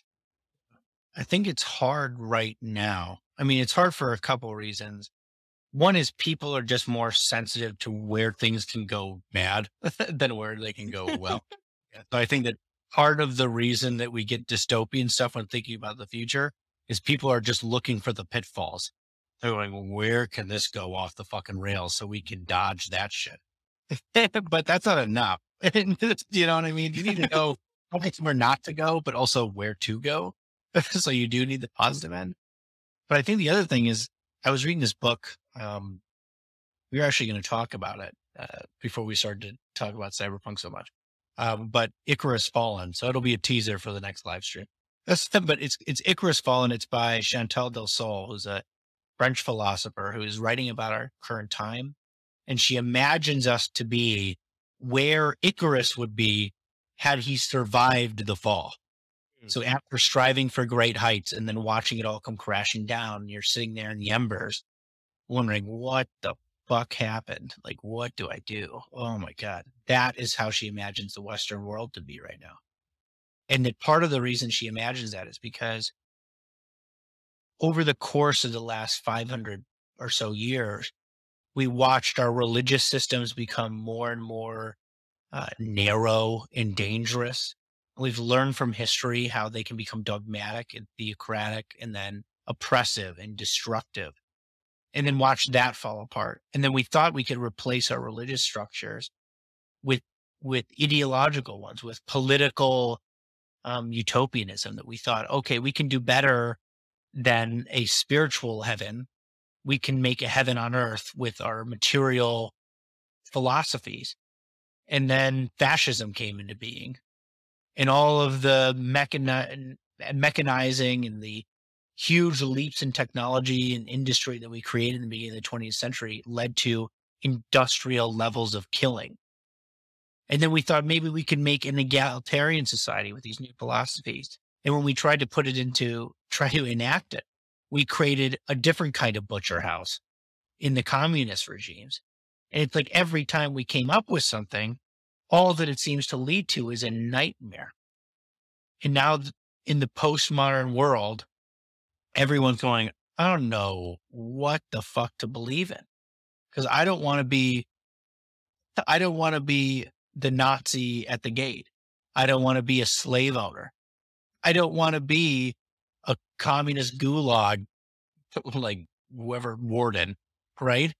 I think it's hard right now. I mean, it's hard for a couple of reasons. One is people are just more sensitive to where things can go bad *laughs* than where they can go well. *laughs* so I think that part of the reason that we get dystopian stuff when thinking about the future is people are just looking for the pitfalls. They're going, where can this go off the fucking rails so we can dodge that shit? *laughs* but that's not enough. *laughs* you know what I mean? You need to *laughs* know where not to go, but also where to go. so you do need the positive end. But I think the other thing is, I was reading this book. Um, we were actually going to talk about it uh, before we started to talk about cyberpunk so much. Um, but Icarus Fallen, so it'll be a teaser for the next live stream. but it's it's Icarus Fallen. It's by Chantal Delsol, who's a French philosopher who is writing about our current time, and she imagines us to be where Icarus would be had he survived the fall. So mm. after striving for great heights and then watching it all come crashing down, you're sitting there in the embers, wondering what the fuck happened? Like, what do I do? Oh my God. That is how she imagines the Western world to be right now. And that part of the reason she imagines that is because over the course of the last 500 or so years, we watched our religious systems become more and more uh, narrow and dangerous. We've learned from history how they can become dogmatic and theocratic and then oppressive and destructive and then watch that fall apart. And then we thought we could replace our religious structures with with ideological ones, with political um, utopianism. That we thought, okay, we can do better than a spiritual heaven. We can make a heaven on earth with our material philosophies. And then fascism came into being, and all of the mechani- mechanizing and the huge leaps in technology and industry that we created in the beginning of the 20th century led to industrial levels of killing. And then we thought maybe we could make an egalitarian society with these new philosophies. And when we tried to put it into, *laughs* try to enact it, we created a different kind of butcher house in the communist regimes. And it's like every time we came up with something, all that it seems to lead to is a nightmare. And now in the postmodern world, everyone's going, I don't know what the fuck to believe in. Cause I don't want to be, I don't want to be the Nazi at the gate. I don't want to be a slave owner. I don't want to be a communist gulag, *laughs* like whoever warden, right?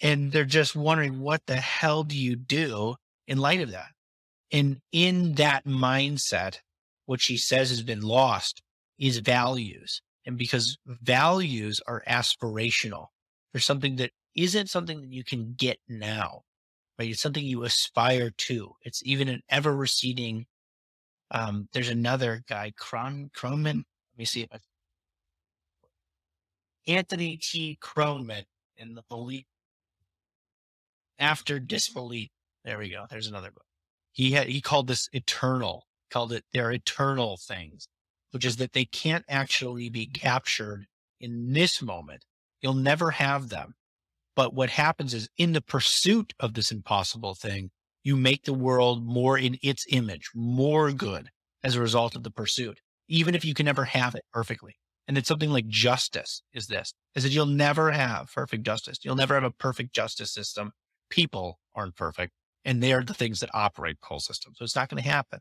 And they're just wondering, what the hell do you do in light of that? And in that mindset, what she says has been lost is values. And because values are aspirational, there's something that isn't something that you can get now, right? It's something you aspire to. It's even an ever receding. Um, there's another guy, Kron, Kronman. Let me see if I, Anthony T. Kronman in the belief after disbelief. There we go. There's another book. He had, he called this eternal, called it they're eternal things which is that they can't actually be captured in this moment. You'll never have them. But what happens is in the pursuit of this impossible thing, you make the world more in its image, more good as a result of the pursuit, even if you can never have it perfectly. And it's something like justice is this, is that you'll never have perfect justice. You'll never have a perfect justice system. People aren't perfect and they're the things that operate the whole system. So it's not going to happen.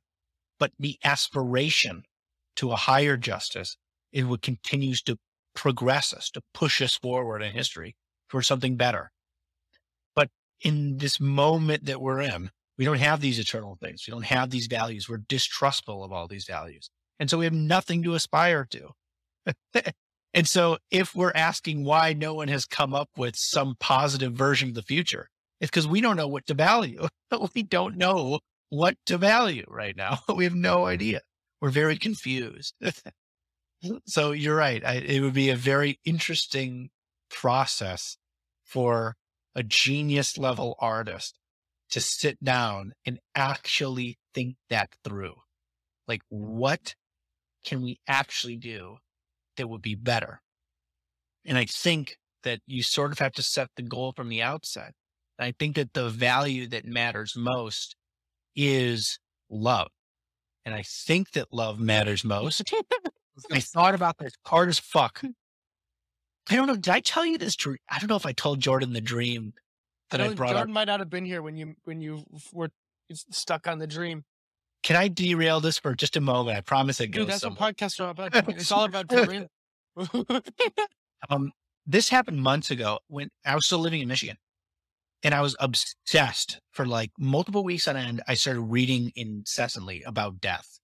But the aspiration to a higher justice, it would continues to progress us, to push us forward in history for something better. But in this moment that we're in, we don't have these eternal things. We don't have these values. We're distrustful of all these values. And so we have nothing to aspire to. *laughs* and so if we're asking why no one has come up with some positive version of the future, it's because we don't know what to value. *laughs* we don't know what to value right now. *laughs* we have no idea we're very confused. so you're right. I, it would be a very interesting process for a genius level artist to sit down and actually think that through. Like, what can we actually do that would be better? And I think that you sort of have to set the goal from the outset. I think that the value that matters most is love. And I think that love matters most. *laughs* I thought about this hard as fuck. I don't know. Did I tell you this dream? I don't know if I told Jordan the dream that I, I brought Jordan up. might not have been here when you when you were stuck on the dream. Can I derail this for just a moment? I promise it goes. Dude, that's somewhere. what podcasts are about. It's all *laughs* about dream. *laughs* Um, this happened months ago when I was still living in Michigan. And I was obsessed for like multiple weeks on end. I started reading incessantly about death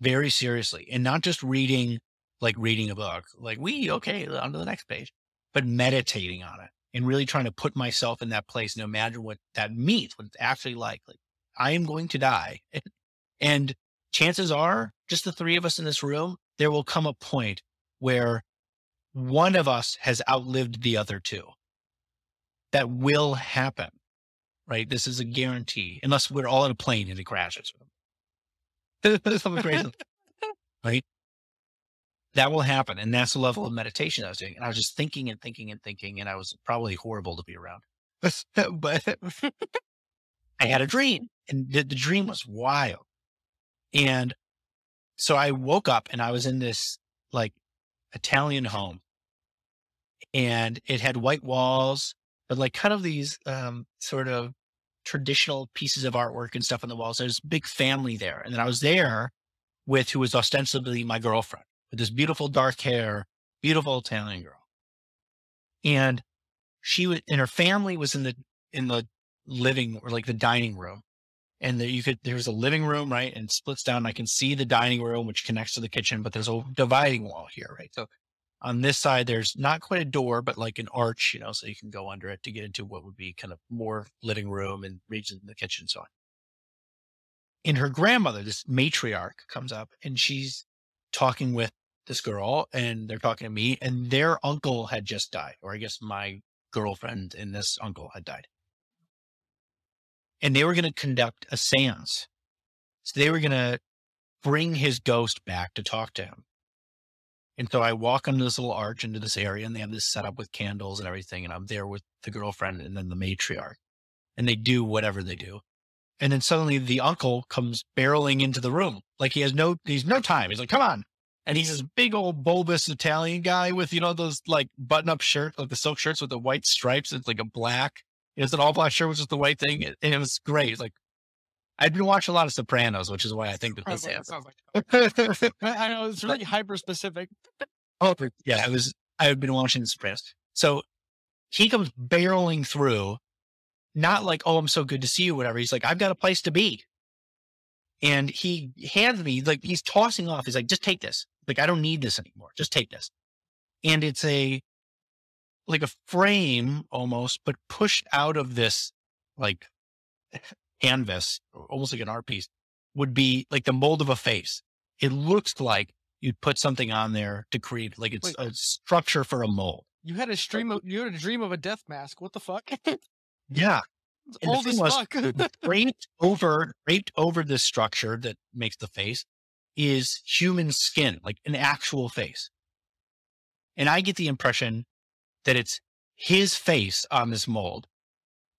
very seriously and not just reading like reading a book, like we, okay, on to the next page, but meditating on it and really trying to put myself in that place no matter what that means, what it's actually like. Like I am going to die. *laughs* And chances are just the three of us in this room, there will come a point where one of us has outlived the other two. That will happen, right? This is a guarantee, unless we're all in a plane and it crashes. *laughs* Something *laughs* crazy, right? That will happen. And that's the level of meditation I was doing. And I was just thinking and thinking and thinking, and I was probably horrible to be around. but *laughs* I had a dream, and the, the dream was wild. And so I woke up and I was in this like Italian home and it had white walls, but like kind of these um, sort of traditional pieces of artwork and stuff on the walls. There's a big family there. And then I was there with who was ostensibly my girlfriend with this beautiful dark hair, beautiful Italian girl. And she was, and her family was in the, in the living or like the dining room. And that you could, there's a living room, right? And splits down. I can see the dining room, which connects to the kitchen, but there's a dividing wall here, right? So on this side, there's not quite a door, but like an arch, you know, so you can go under it to get into what would be kind of more living room and region in the kitchen and so on. And her grandmother, this matriarch, comes up and she's talking with this girl and they're talking to me and their uncle had just died, or I guess my girlfriend and this uncle had died. And they were going to conduct a seance. So they were going to bring his ghost back to talk to him. And so I walk under this little arch into this area and they have this set up with candles and everything. And I'm there with the girlfriend and then the matriarch and they do whatever they do. And then suddenly the uncle comes barreling into the room. Like he has no, he's no time. He's like, come on. And he's this big old bulbous Italian guy with, you know, those like button up shirts, like the silk shirts with the white stripes. It's like a black, it's an all black shirt with just the white thing. And it was great. It's like, I'd been watching a lot of Sopranos, which is why I think that oh this happened. Like, I know it's really hyper specific. *laughs* Oh, yeah, I was. I had been watching The Sopranos, so he comes barreling through, not like, "Oh, I'm so good to see you," whatever. He's like, "I've got a place to be," and he hands me like he's tossing off. He's like, "Just take this. Like, I don't need this anymore. Just take this." And it's a like a frame almost, but pushed out of this like *laughs* canvas, almost like an art piece, would be like the mold of a face. It looks like you'd put something on there to create like it's Wait, a structure for a mold. You had a stream of you had a dream of a death mask. What the fuck? *laughs* yeah. It's old as was, fuck. *laughs* draped over draped over this structure that makes the face is human skin, like an actual face. And I get the impression that it's his face on this mold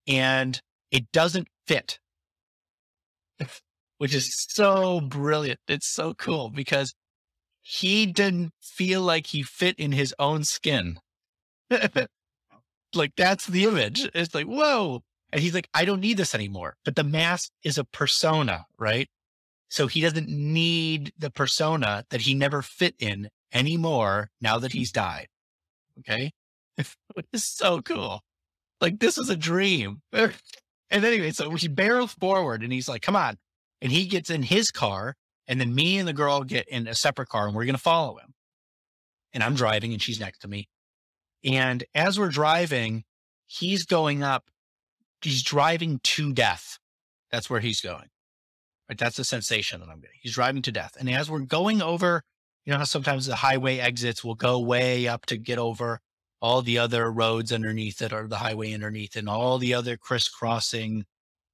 and it doesn't fit which is so brilliant. It's so cool because he didn't feel like he fit in his own skin. *laughs* like that's the image. It's like, whoa. And he's like, I don't need this anymore. But the mask is a persona, right? So he doesn't need the persona that he never fit in anymore now that he's died. Okay. *laughs* It's so cool. Like this is a dream. *laughs* And anyway, so he barrels forward and he's like, come on. And he gets in his car. And then me and the girl get in a separate car and we're going to follow him. And I'm driving and she's next to me. And as we're driving, he's going up. He's driving to death. That's where he's going. Right. That's the sensation that I'm getting. He's driving to death. And as we're going over, you know how sometimes the highway exits will go way up to get over all the other roads underneath it or the highway underneath and all the other crisscrossing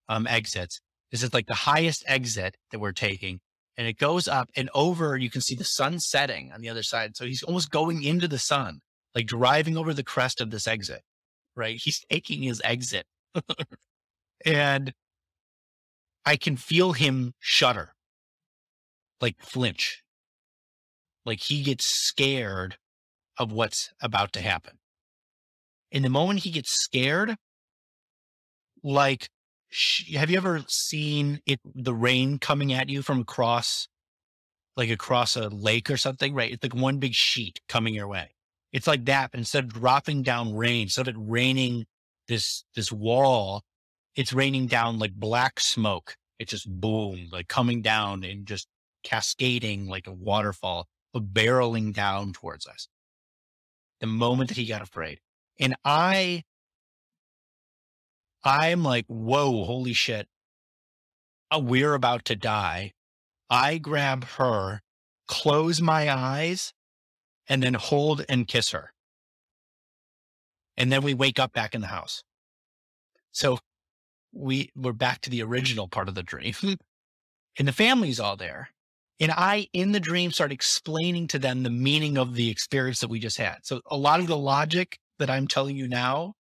um, exits. This is like the highest exit that we're taking. And it goes up and over, you can see the sun setting on the other side. So he's almost going into the sun, like driving over the crest of this exit, right? He's taking his exit. *laughs* and I can feel him shudder, like flinch, like he gets scared of what's about to happen. In the moment he gets scared, like, have you ever seen it, the rain coming at you from across like across a lake or something, right? It's like one big sheet coming your way. It's like that, but instead of dropping down rain, instead of it raining this this wall, it's raining down like black smoke. It's just boom, like coming down and just cascading like a waterfall, barreling down towards us. The moment that he got afraid. And I I'm like, whoa, holy shit. Uh, we're about to die. I grab her, close my eyes, and then hold and kiss her. And then we wake up back in the house. So we we're back to the original part of the dream. *laughs* and the family's all there. And I, in the dream, start explaining to them the meaning of the experience that we just had. So a lot of the logic that I'm telling you now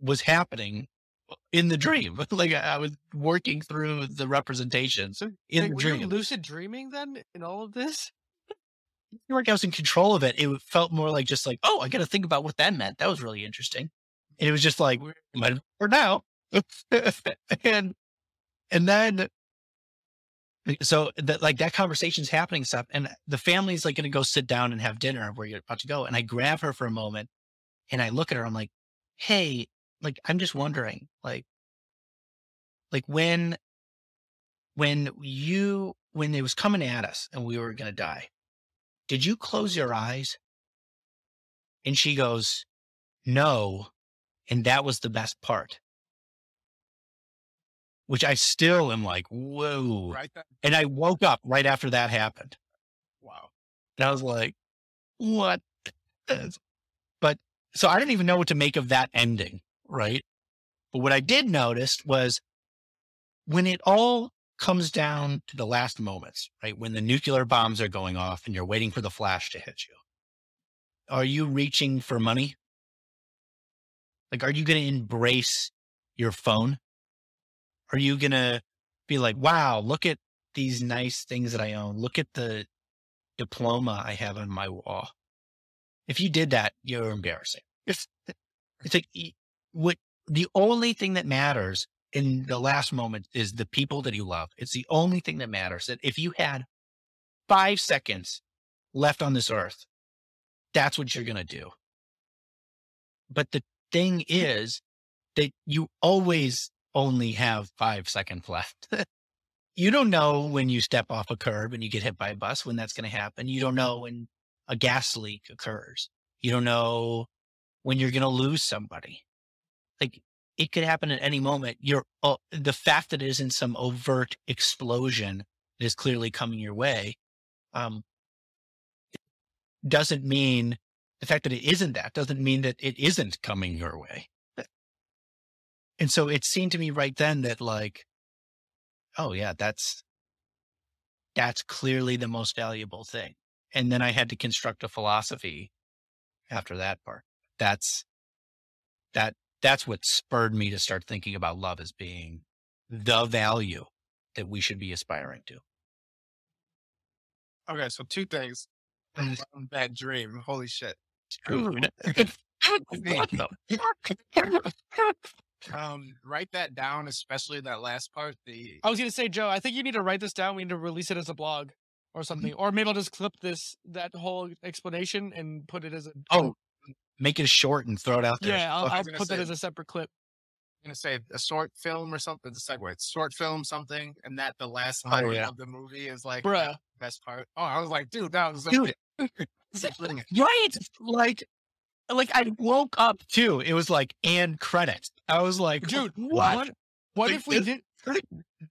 was happening in the dream. *laughs* like I was working through the representations in Wait, the dream. lucid dreaming then in all of this? Feel like I was in control of it. It felt more like just like, oh, I got to think about what that meant. That was really interesting. And it was just like, for now. *laughs* and and then so that like that conversation's happening stuff, and the family's like going to go sit down and have dinner where you're about to go. And I grab her for a moment, and I look at her. I'm like, hey, like I'm just wondering, like, like when when you when it was coming at us and we were going to die did you close your eyes? And she goes, no. And that was the best part. Which I still am like, whoa. Right. And I woke up right after that happened. wow. And I was like, What? But so I didn't even know what to make of that ending. Right. But what I did notice was when it all comes down to the last moments, right? When the nuclear bombs are going off and you're waiting for the flash to hit you, are you reaching for money? Like, are you going to embrace your phone? Are you going to be like, wow, look at these nice things that I own. Look at the diploma I have on my wall. If you did that, you're embarrassing. It's, it's like what the only thing that matters in the last moment is the people that you love. It's the only thing that matters. That if you had five seconds left on this earth, that's what you're going to do. But the thing hmm. is that you always only have five seconds left. *laughs* you don't know when you step off a curb and you get hit by a bus when that's going to happen. You don't know when a gas leak occurs. You don't know when you're going to lose somebody. Like it could happen at any moment. You're uh, the fact that it isn't some overt explosion that is clearly coming your way, um, doesn't mean the fact that it isn't that doesn't mean that it isn't coming your way. And so it seemed to me right then that like, oh yeah, that's that's clearly the most valuable thing. And then I had to construct a philosophy after that part. That's that that's what spurred me to start thinking about love as being the value that we should be aspiring to. Okay. So two things *laughs* that dream. Holy shit. *laughs* *laughs* Um, write that down, especially that last part. The I was gonna say, Joe, I think you need to write this down. We need to release it as a blog or something, or maybe I'll just clip this that whole explanation and put it as a. oh, make it short and throw it out there. yeah, *laughs* I'll, I'll put that as a separate clip. I'm gonna say a short film or something. The segue, short film, something, and that the last Oh, yeah. of the movie is like Bruh. the best part. Oh, I was like, dude, that was Dude, *laughs* right? Like, like I woke up too. It was like and credits. I was like, Dude, what? What, what if we did? *laughs*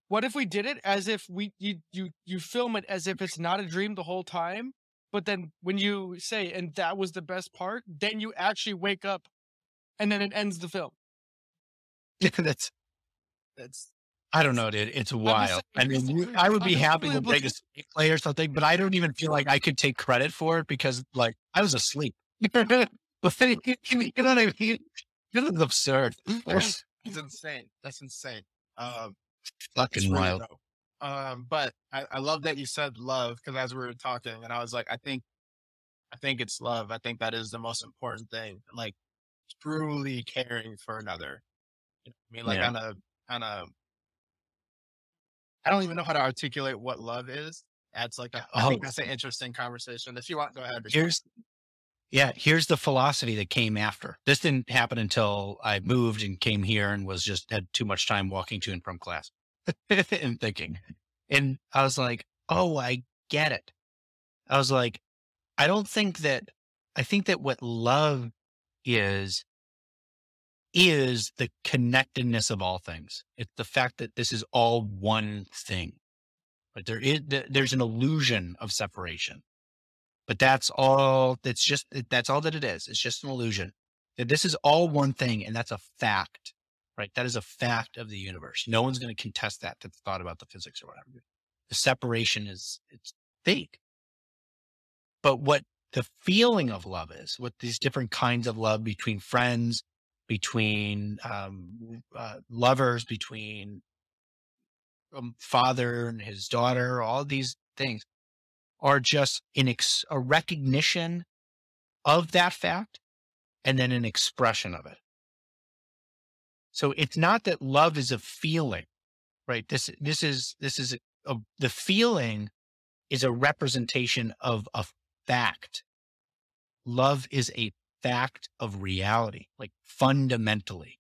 What if we did it as if we you you you film it as if it's not a dream the whole time, but then when you say and that was the best part, then you actually wake up, and then it ends the film. *laughs* That's That's I don't know, dude. It's wild. I mean, you- I would be happy to take a screenplay or something, but I don't even feel like I could take credit for it because, like, I was asleep. *laughs* but then, *laughs* you know what I mean? This is absurd. that's insane. That's insane. Um, Fucking wild. dope. Um, but I, I love that you said love because as we were talking, and I was like, I think, I think it's love. I think that is the most important thing. Like truly caring for another. You know I mean, like Yeah. on a on a. I don't even know how to articulate what love is That's like a. I think Oh. that's an interesting conversation. If you want, go ahead. Here's, yeah, here's the philosophy that came after. This didn't happen until I moved and came here and was just had too much time walking to and from class *laughs* and thinking. And I was like, oh, I get it. I was like, I don't think that, I think that what love is, is the connectedness of all things. It's the fact that this is all one thing. But there is, there's an illusion of separation but that's all that's just that's all that it is it's just an illusion that this is all one thing and that's a fact right? That is a fact of the universe. No one's going to contest that that's thought about the physics or whatever. The separation is it's fake. But what the feeling of love is what these different kinds of love between friends between um, uh, lovers between a father and his daughter all these things are just ex- a recognition of that fact and then an expression of it. So it's not that love is a feeling, right? This this is this is a, the feeling is a representation of a fact. Love is a fact of reality, like fundamentally.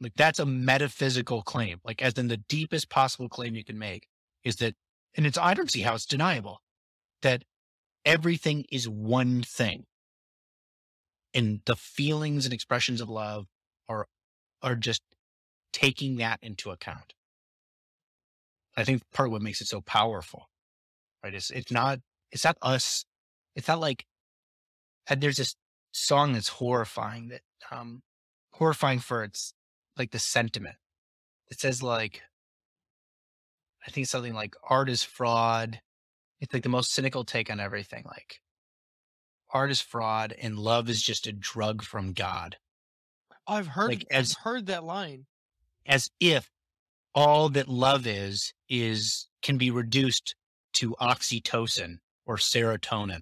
Like that's a metaphysical claim, like as in the deepest possible claim you can make is that, and it's I don't see how it's deniable that everything is one thing and the feelings and expressions of love are are just taking that into account i think part of what makes it so powerful right it's it's not it's not us it's not like there's this song that's horrifying that um horrifying for its like the sentiment it says like i think something like art is fraud it's like the most cynical take on everything. Like art is fraud and love is just a drug from God. I've heard Like, I've heard that line. As if all that love is, is can be reduced to oxytocin or serotonin.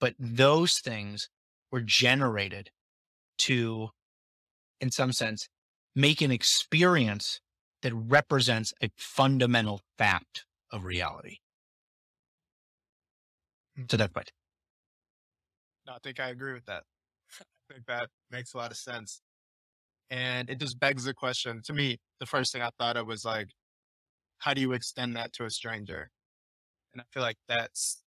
But those things were generated to, in some sense, make an experience that represents a fundamental fact of reality. Hmm. So that's what. No, I think I agree with that. Think that makes a lot of sense. And it just begs the question to me, the first thing I thought of was like, how do you extend that to a stranger? And I feel like that's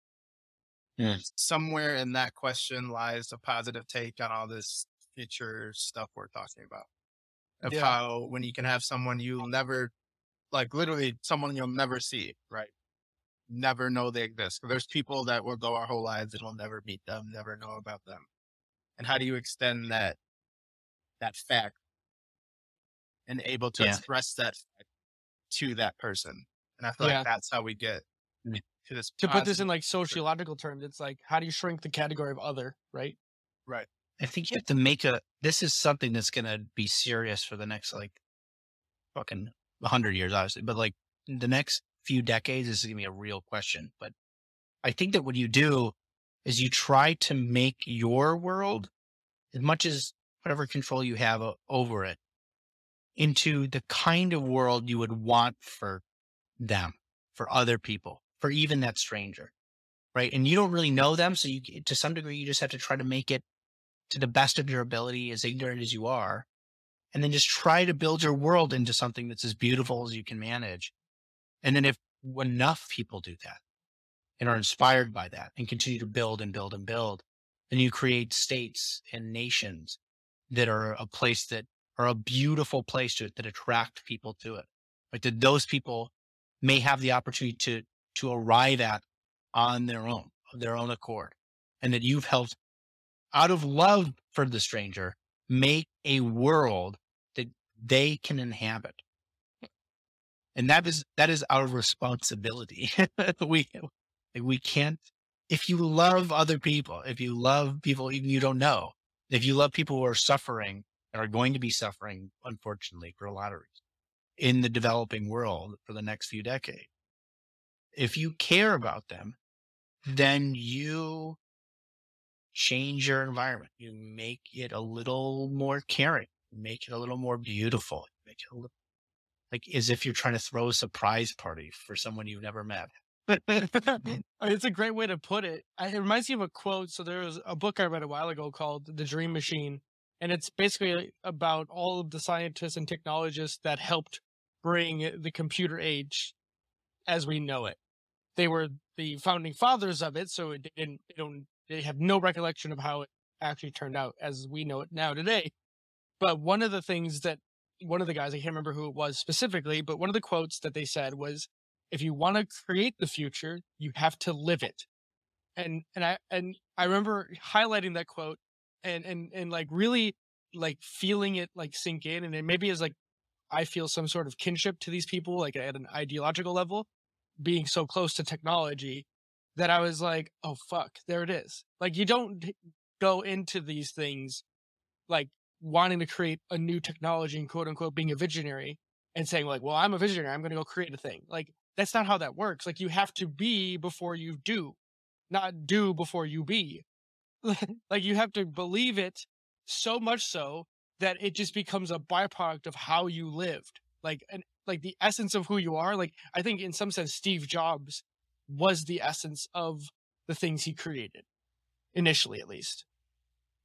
Yeah. somewhere in that question lies a positive take on all this future stuff we're talking about. Of Yeah. how when you can have someone you'll never like literally someone you'll never see, right? Never know they exist. There's people that will go our whole lives and we'll never meet them, never know about them. And how do you extend that that fact and able to Yeah. express that fact to that person? And I feel Yeah. like that's how we get Mm. to this. To put this in like sociological terms, it's like how do you shrink the category of other, right? right. I think you have to make a. This is something that's going to be serious for the next like fucking hundred years, obviously, but like the next few decades this is going to be a real question. But I think that what you do is you try to make your world as much as whatever control you have over it into the kind of world you would want for them, for other people, for even that stranger. Right. And you don't really know them. So you, to some degree, you just have to try to make it to the best of your ability, as ignorant as you are, and then just try to build your world into something that's as beautiful as you can manage. And then if enough people do that and are inspired by that and continue to build and build and build, then you create states and nations that are a place that are a beautiful place to it that attract people to it. Like that those people may have the opportunity to to arrive at on their own, of their own accord. And that you've helped out of love for the stranger, make a world that they can inhabit. And that is that is our responsibility. *laughs* we we can't if you love other people, if you love people even you don't know, if you love people who are suffering and are going to be suffering, unfortunately, for a lot of reasons in the developing world for the next few decades. If you care about them, then you change your environment. You make it a little more caring, make it a little more beautiful, make it a little like as if you're trying to throw a surprise party for someone you've never met. *laughs* it's a great way to put it. It reminds me of a quote. So there was a book I read a while ago called The Dream Machine, and it's basically about all of the scientists and technologists that helped bring the computer age as we know it. They were the founding fathers of it, so it didn't. They don't. They have no recollection of how it actually turned out as we know it now today. But one of the things that one of the guys, I can't remember who it was specifically, but one of the quotes that they said was, if you want to create the future, you have to live it. And and I and I remember highlighting that quote and and and like really like feeling it like sink in and maybe as like I feel some sort of kinship to these people like at an ideological level being so close to technology that I was like, oh fuck, there it is. Like you don't go into these things like wanting to create a new technology and quote unquote being a visionary and saying like, well, I'm a visionary, I'm going to go create a thing. Like that's not how that works. Like you have to be before you do, not do before you be. *laughs* like you have to believe it so much so that it just becomes a byproduct of how you lived. Like and like the essence of who you are. Like I think in some sense Steve Jobs was the essence of the things he created initially at least.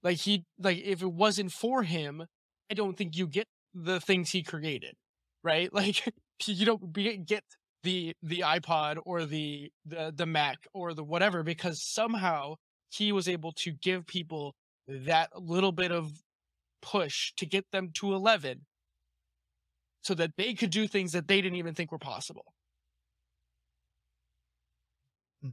Like he like if it wasn't for him, I don't think you get the things he created. Right? *laughs* Like you don't be, get the the iPod or the the the Mac or the whatever because somehow he was able to give people that little bit of push to get them to 11 so that they could do things that they didn't even think were possible. Hmm.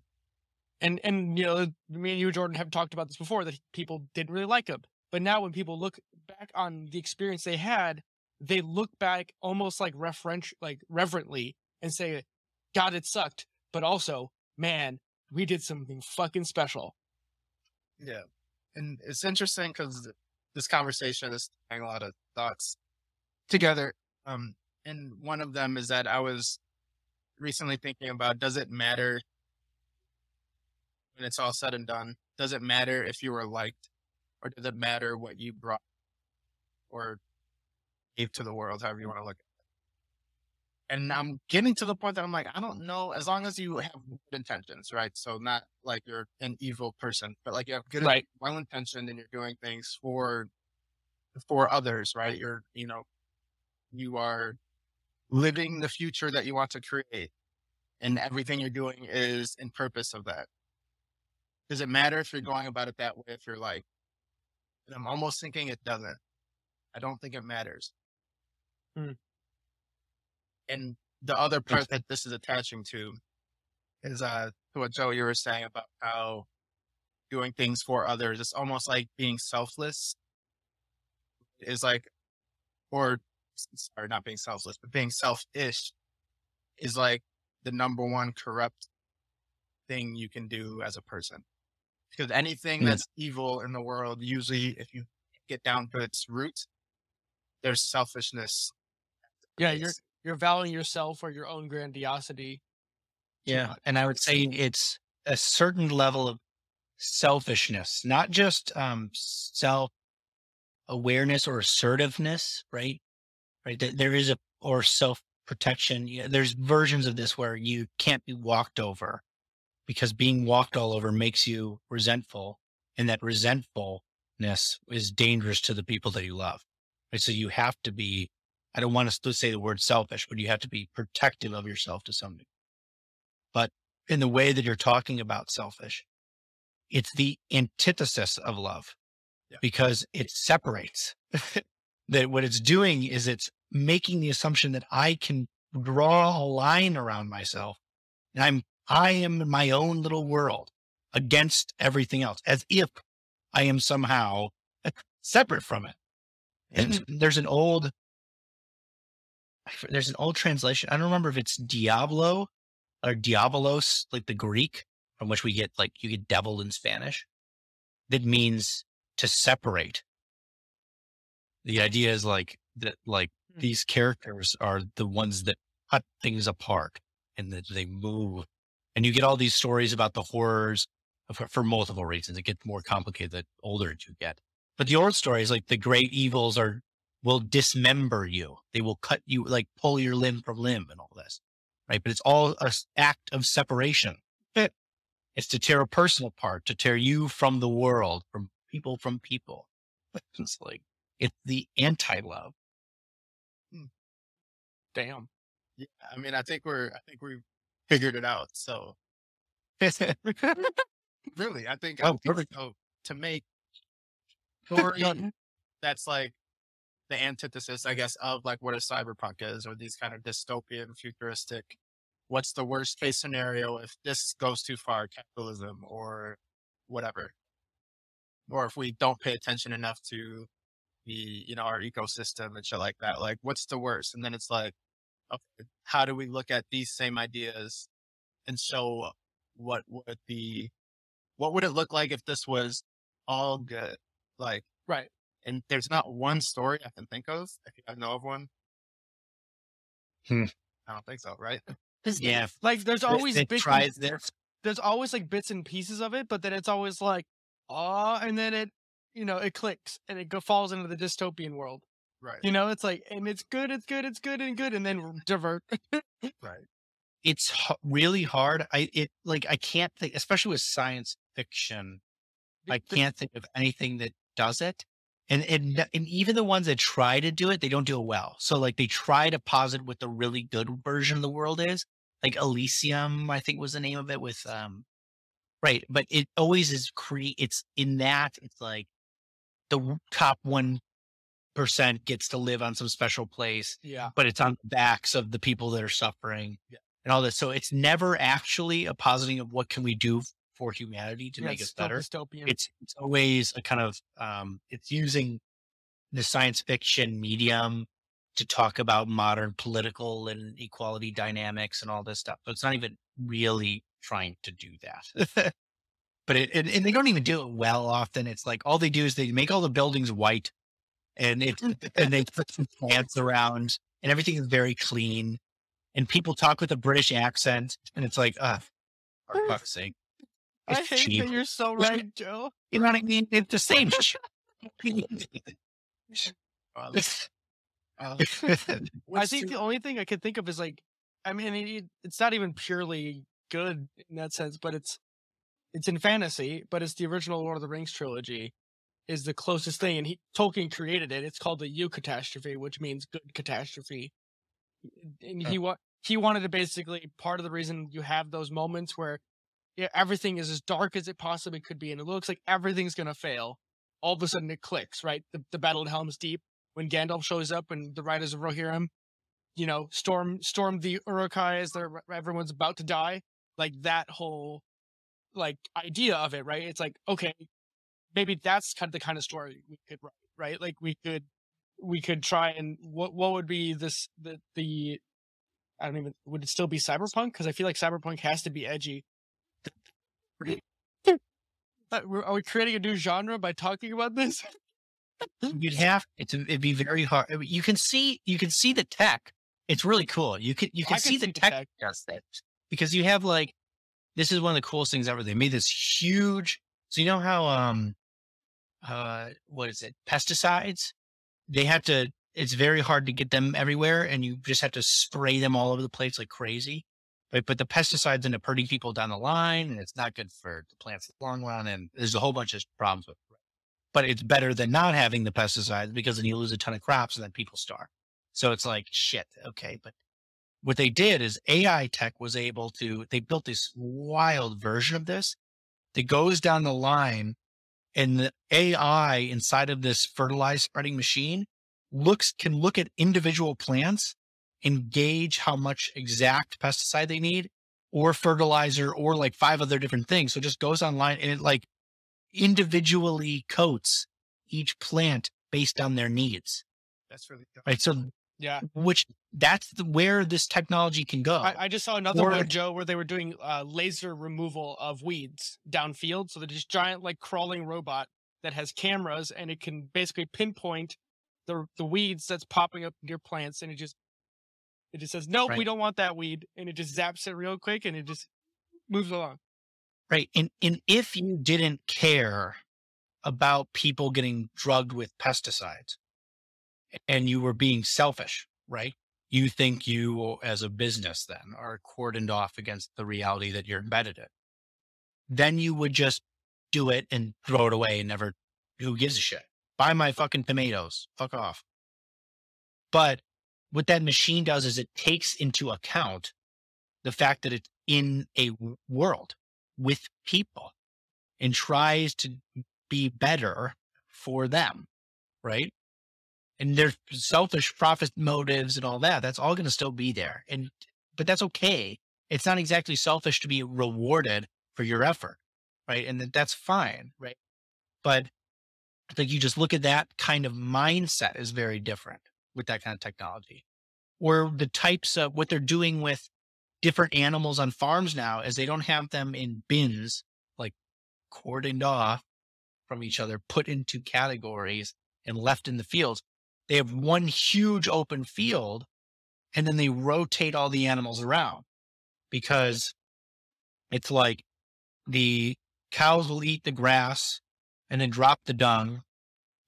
And and you know, me and you, Jordan, have talked about this before that people didn't really like him. But now when people look back on the experience they had, they look back almost like referent like reverently and say, God, it sucked. But also, man, we did something fucking special. Yeah. And it's interesting because this conversation is tying a lot of thoughts together. Um, and one of them is that I was recently thinking about does it matter when it's all said and done? Does it matter if you were liked or does it matter what you brought or gave to the world, however you want to look at? And I'm getting to the point that I'm like, I don't know, as long as you have good intentions, right? So not like you're an evil person, but like you have good, Right. well intentioned and you're doing things for, for others, right? You're, you know, you are living the future that you want to create and everything you're doing is in purpose of that. Does it matter if you're going about it that way? If you're like, and I'm almost thinking it doesn't. I don't think it matters. Hmm. And the other part that this is attaching to is uh to what Joe you were saying about how doing things for others. It's almost like being selfless is like, or sorry, not being selfless, but being selfish is like the number one corrupt thing you can do as a person. Because anything Yeah. that's evil in the world, usually, if you get down to its root, there's selfishness. Yeah, you're you're valuing yourself or your own grandiosity. Yeah. And I would say it's a certain level of selfishness, not just um, self awareness or assertiveness, right? Right. Th- There is a, or self protection. Yeah, there's versions of this where you can't be walked over because being walked all over makes you resentful. And that resentfulness is dangerous to the people that you love. Right. So you have to be, I don't want to say the word selfish, but you have to be protective of yourself to some degree but in the way that you're talking about selfish, it's the antithesis of love Yeah. because it separates. *laughs* that what it's doing is it's making the assumption that I can draw a line around myself and I'm, I am in my own little world against everything else as if I am somehow *laughs* separate from it. And there's an old, there's an old translation. I don't remember if it's Diablo or diabolos, like the Greek, from which we get like you get devil in Spanish, that means to separate. The idea is like that, like Hmm. these characters are the ones that cut things apart and that they move. And you get all these stories about the horrors for, for multiple reasons. It gets more complicated the older you get. But the old stories, like the great evils are will dismember you. They will cut you, like pull your limb from limb and all this. right? But it's all a s- act of separation. It's to tear a personal part, to tear you from the world, from people from people. *laughs* It's like it's the anti-love. Hmm. Damn. Yeah, I mean, I think we're, I think we've figured it out. So *laughs* really, I think, I Oh, think perfect. so. To make story that's like the antithesis, I guess, of like what a cyberpunk is, or these kind of dystopian, futuristic. What's the worst case scenario if this goes too far, capitalism or whatever, or if we don't pay attention enough to the, you know, our ecosystem and shit like that. Like, what's the worst? And then it's like, okay, how do we look at these same ideas and show what would the, what would it look like if this was all good? Like, Right. And there's not one story I can think of. If you guys know of one, Hmm. I don't think so, right? yeah. Like there's always it bits tries and, there. there's always like bits and pieces of it, but then it's always like, oh, and then it, you know, it clicks and it go, falls into the dystopian world. Right. You know, it's like, and it's good, it's good, it's good, and good, and then divert. *laughs* Right. It's h- really hard. I it like I can't think, especially with science fiction. I can't think of anything that does it. And, and and even the ones that try to do it, they don't do it well. So like they try to posit what the really good version of the world is. Like Elysium, I think was the name of it with um right. But it always is cre it's in that it's like the top one percent gets to live on some special place, Yeah. but it's on the backs of the people that are suffering Yeah. and all this. So it's never actually a positing of what can we do for humanity to yeah, make us better dystopian. it's it's always a kind of um it's using the science fiction medium to talk about modern political and equality dynamics and all this stuff. So it's not even really trying to do that. *laughs* but it, and, and they don't even do it well often. It's like all they do is they make all the buildings white and it and they put some plants around and everything is very clean. And people talk with a British accent and it's like, uh for *laughs* fuck's sake. I hate cheap. that you're so right, Joe. You know what I mean? It's the same. shit. Well, uh, *laughs* *laughs* I think too- the only thing I could think of is like, I mean, it, it's not even purely good in that sense, but it's it's in fantasy, but it's the original Lord of the Rings trilogy is the closest thing, and he Tolkien created it. It's called the eucatastrophe, which means good catastrophe, and he wa- he wanted to basically part of the reason you have those moments where everything is as dark as it possibly could be, and it looks like everything's gonna fail. All of a sudden, it clicks. Right, the the battle at Helm's Deep when Gandalf shows up and the Riders of Rohirrim, you know, storm storm the Uruk-hai as they're everyone's about to die. Like that whole like idea of it, right? It's like okay, maybe that's kind of the kind of story we could write, right? Like we could we could try and what what would be this the the I don't even would it still be cyberpunk? Because I feel like cyberpunk has to be edgy. *laughs* Uh, we're- we creating a new genre by talking about this? You'd *laughs* have it's it'd be very hard. You can see you can see the tech. It's really cool. You can you I can can see the see the tech, tech. because you have like this is one of the coolest things ever. They made this huge. So you know how um uh what is it pesticides? They have to. It's very hard to get them everywhere, and you just have to spray them all over the place like crazy. But but the pesticides up hurting people down the line, and it's not good for the plants in the long run. And there's a whole bunch of problems with it. But it's better than not having the pesticides because then you lose a ton of crops and then people starve. So it's like shit. Okay, but what they did is AI tech was able to. They built this wild version of this that goes down the line, and the AI inside of this fertilizer spreading machine looks can look at individual plants and gauge how much exact pesticide they need or fertilizer or like five other different things. So it just goes online and it like individually coats each plant based on their needs. that's really dope. Right. So Yeah. which that's the, where this technology can go. I, I just saw another Or- one, Joe, where they were doing uh, laser removal of weeds downfield. So they're just giant, like crawling robot that has cameras and it can basically pinpoint the the weeds that's popping up near plants, and it just it just says, "Nope, we don't want that weed," and it just zaps it real quick, and it just moves along. Right. And and if you didn't care about people getting drugged with pesticides and you were being selfish, right? you think you as a business then are cordoned off against the reality that you're embedded in. Then you would just do it and throw it away and never, who gives a shit? Buy my fucking tomatoes. Fuck off. But what that machine does is it takes into account the fact that it's in a world with people and tries to be better for them. Right and there's selfish profit motives and all that. That's all going to still be there. And, but that's okay. It's not exactly selfish to be rewarded for your effort. Right. And that's fine. Right. But like you just look at that kind of mindset is very different with that kind of technology or the types of what they're doing with different animals on farms now is they don't have them in bins, like cordoned off from each other, put into categories and left in the fields they have one huge open field and then they rotate all the animals around because it's like the cows will eat the grass and then drop the dung.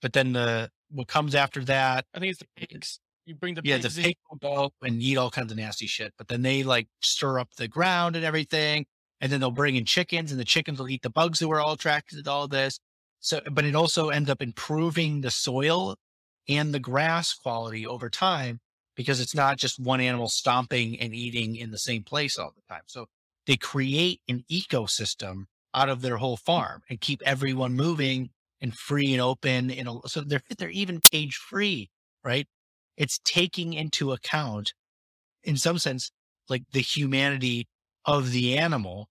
But then the, what comes after that, I think it's the pigs. You bring the yeah, pigs the in. pig will go and eat all kinds of nasty shit. But then they like stir up the ground and everything. And then they'll bring in chickens and the chickens will eat the bugs that were all attracted to all this. So, but it also ends up improving the soil and the grass quality over time because it's not just one animal stomping and eating in the same place all the time. So they create an ecosystem out of their whole farm and keep everyone moving and free and open. And so they're, they're even page free, right? It's taking into account in some sense, like the humanity of the animal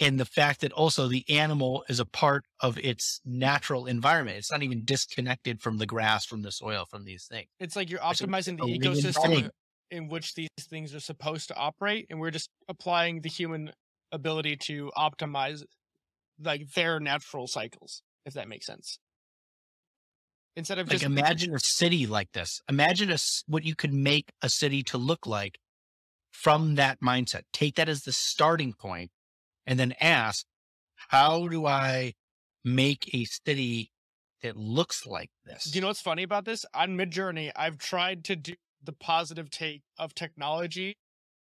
and the fact that also the animal is a part of its natural environment. It's not even disconnected from the grass, from the soil, from these things. It's like you're optimizing the ecosystem in which these things are supposed to operate, and we're just applying the human ability to optimize like their natural cycles, if that makes sense. Instead of Like just imagine a city like this. Imagine a, what you could make a city to look like from that mindset. Take that as the starting point and then ask, how do I make a city that looks like this? Do you know what's funny about this? On Midjourney, I've tried to do the positive take of technology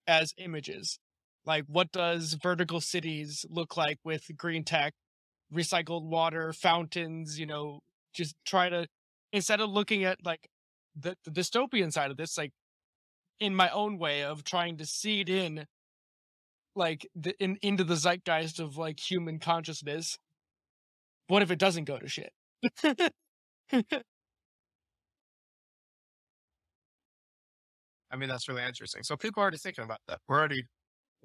as images. Like, what does vertical cities look like with green tech, recycled water, fountains? You know, just try to instead of looking at like the, the dystopian side of this, like in my own way of trying to seed in like the, in, into the zeitgeist of like human consciousness. What if it doesn't go to shit? *laughs* I mean, that's really interesting. So people are already thinking about that. We're already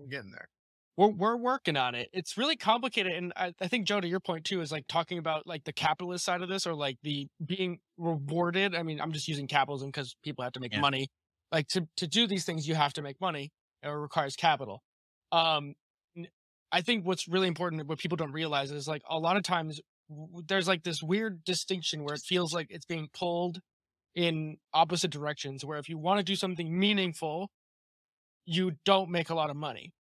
getting there. We're we're working on it. It's really complicated, and I, I think Joe, to your point too, is like talking about like the capitalist side of this, or like the being rewarded. I mean, I'm just using capitalism because people have to make Yeah. money. Like to to do these things, you have to make money. It requires capital. Um, I think what's really important, what people don't realize, is like a lot of times there's like this weird distinction where it feels like it's being pulled in opposite directions. Where if you want to do something meaningful, you don't make a lot of money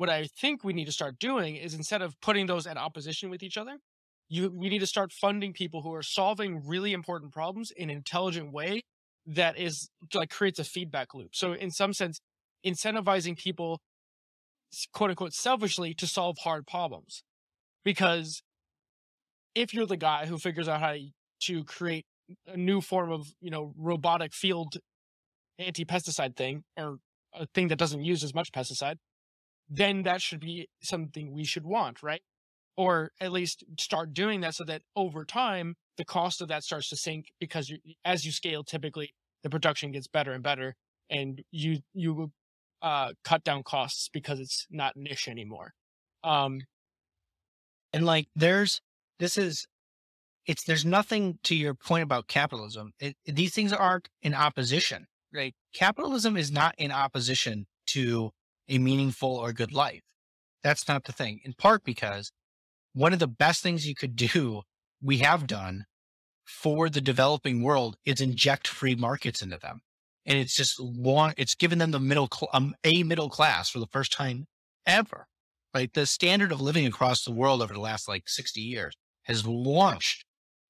what I think we need to start doing is instead of putting those at opposition with each other, you we need to start funding people who are solving really important problems in an intelligent way that is like creates a feedback loop. So in some sense, incentivizing people quote unquote selfishly to solve hard problems. Because if you're the guy who figures out how to create a new form of, you know, robotic field anti-pesticide thing or a thing that doesn't use as much pesticide, then that should be something we should want, right? Or at least start doing that so that over time the cost of that starts to sink because you, as you scale, typically the production gets better and better, and you you uh, cut down costs because it's not niche anymore. Um, And like, there's, this is, it's, there's nothing to your point about capitalism. It, these things aren't in opposition, right? Capitalism is not in opposition to a meaningful or good life. That's not the thing. In part because one of the best things you could *laughs* do, we have done for the developing world is inject free markets into them. And it's just long, it's given them the middle, cl- um, a middle class for the first time ever right? The standard of living across the world over the last like 60 years has launched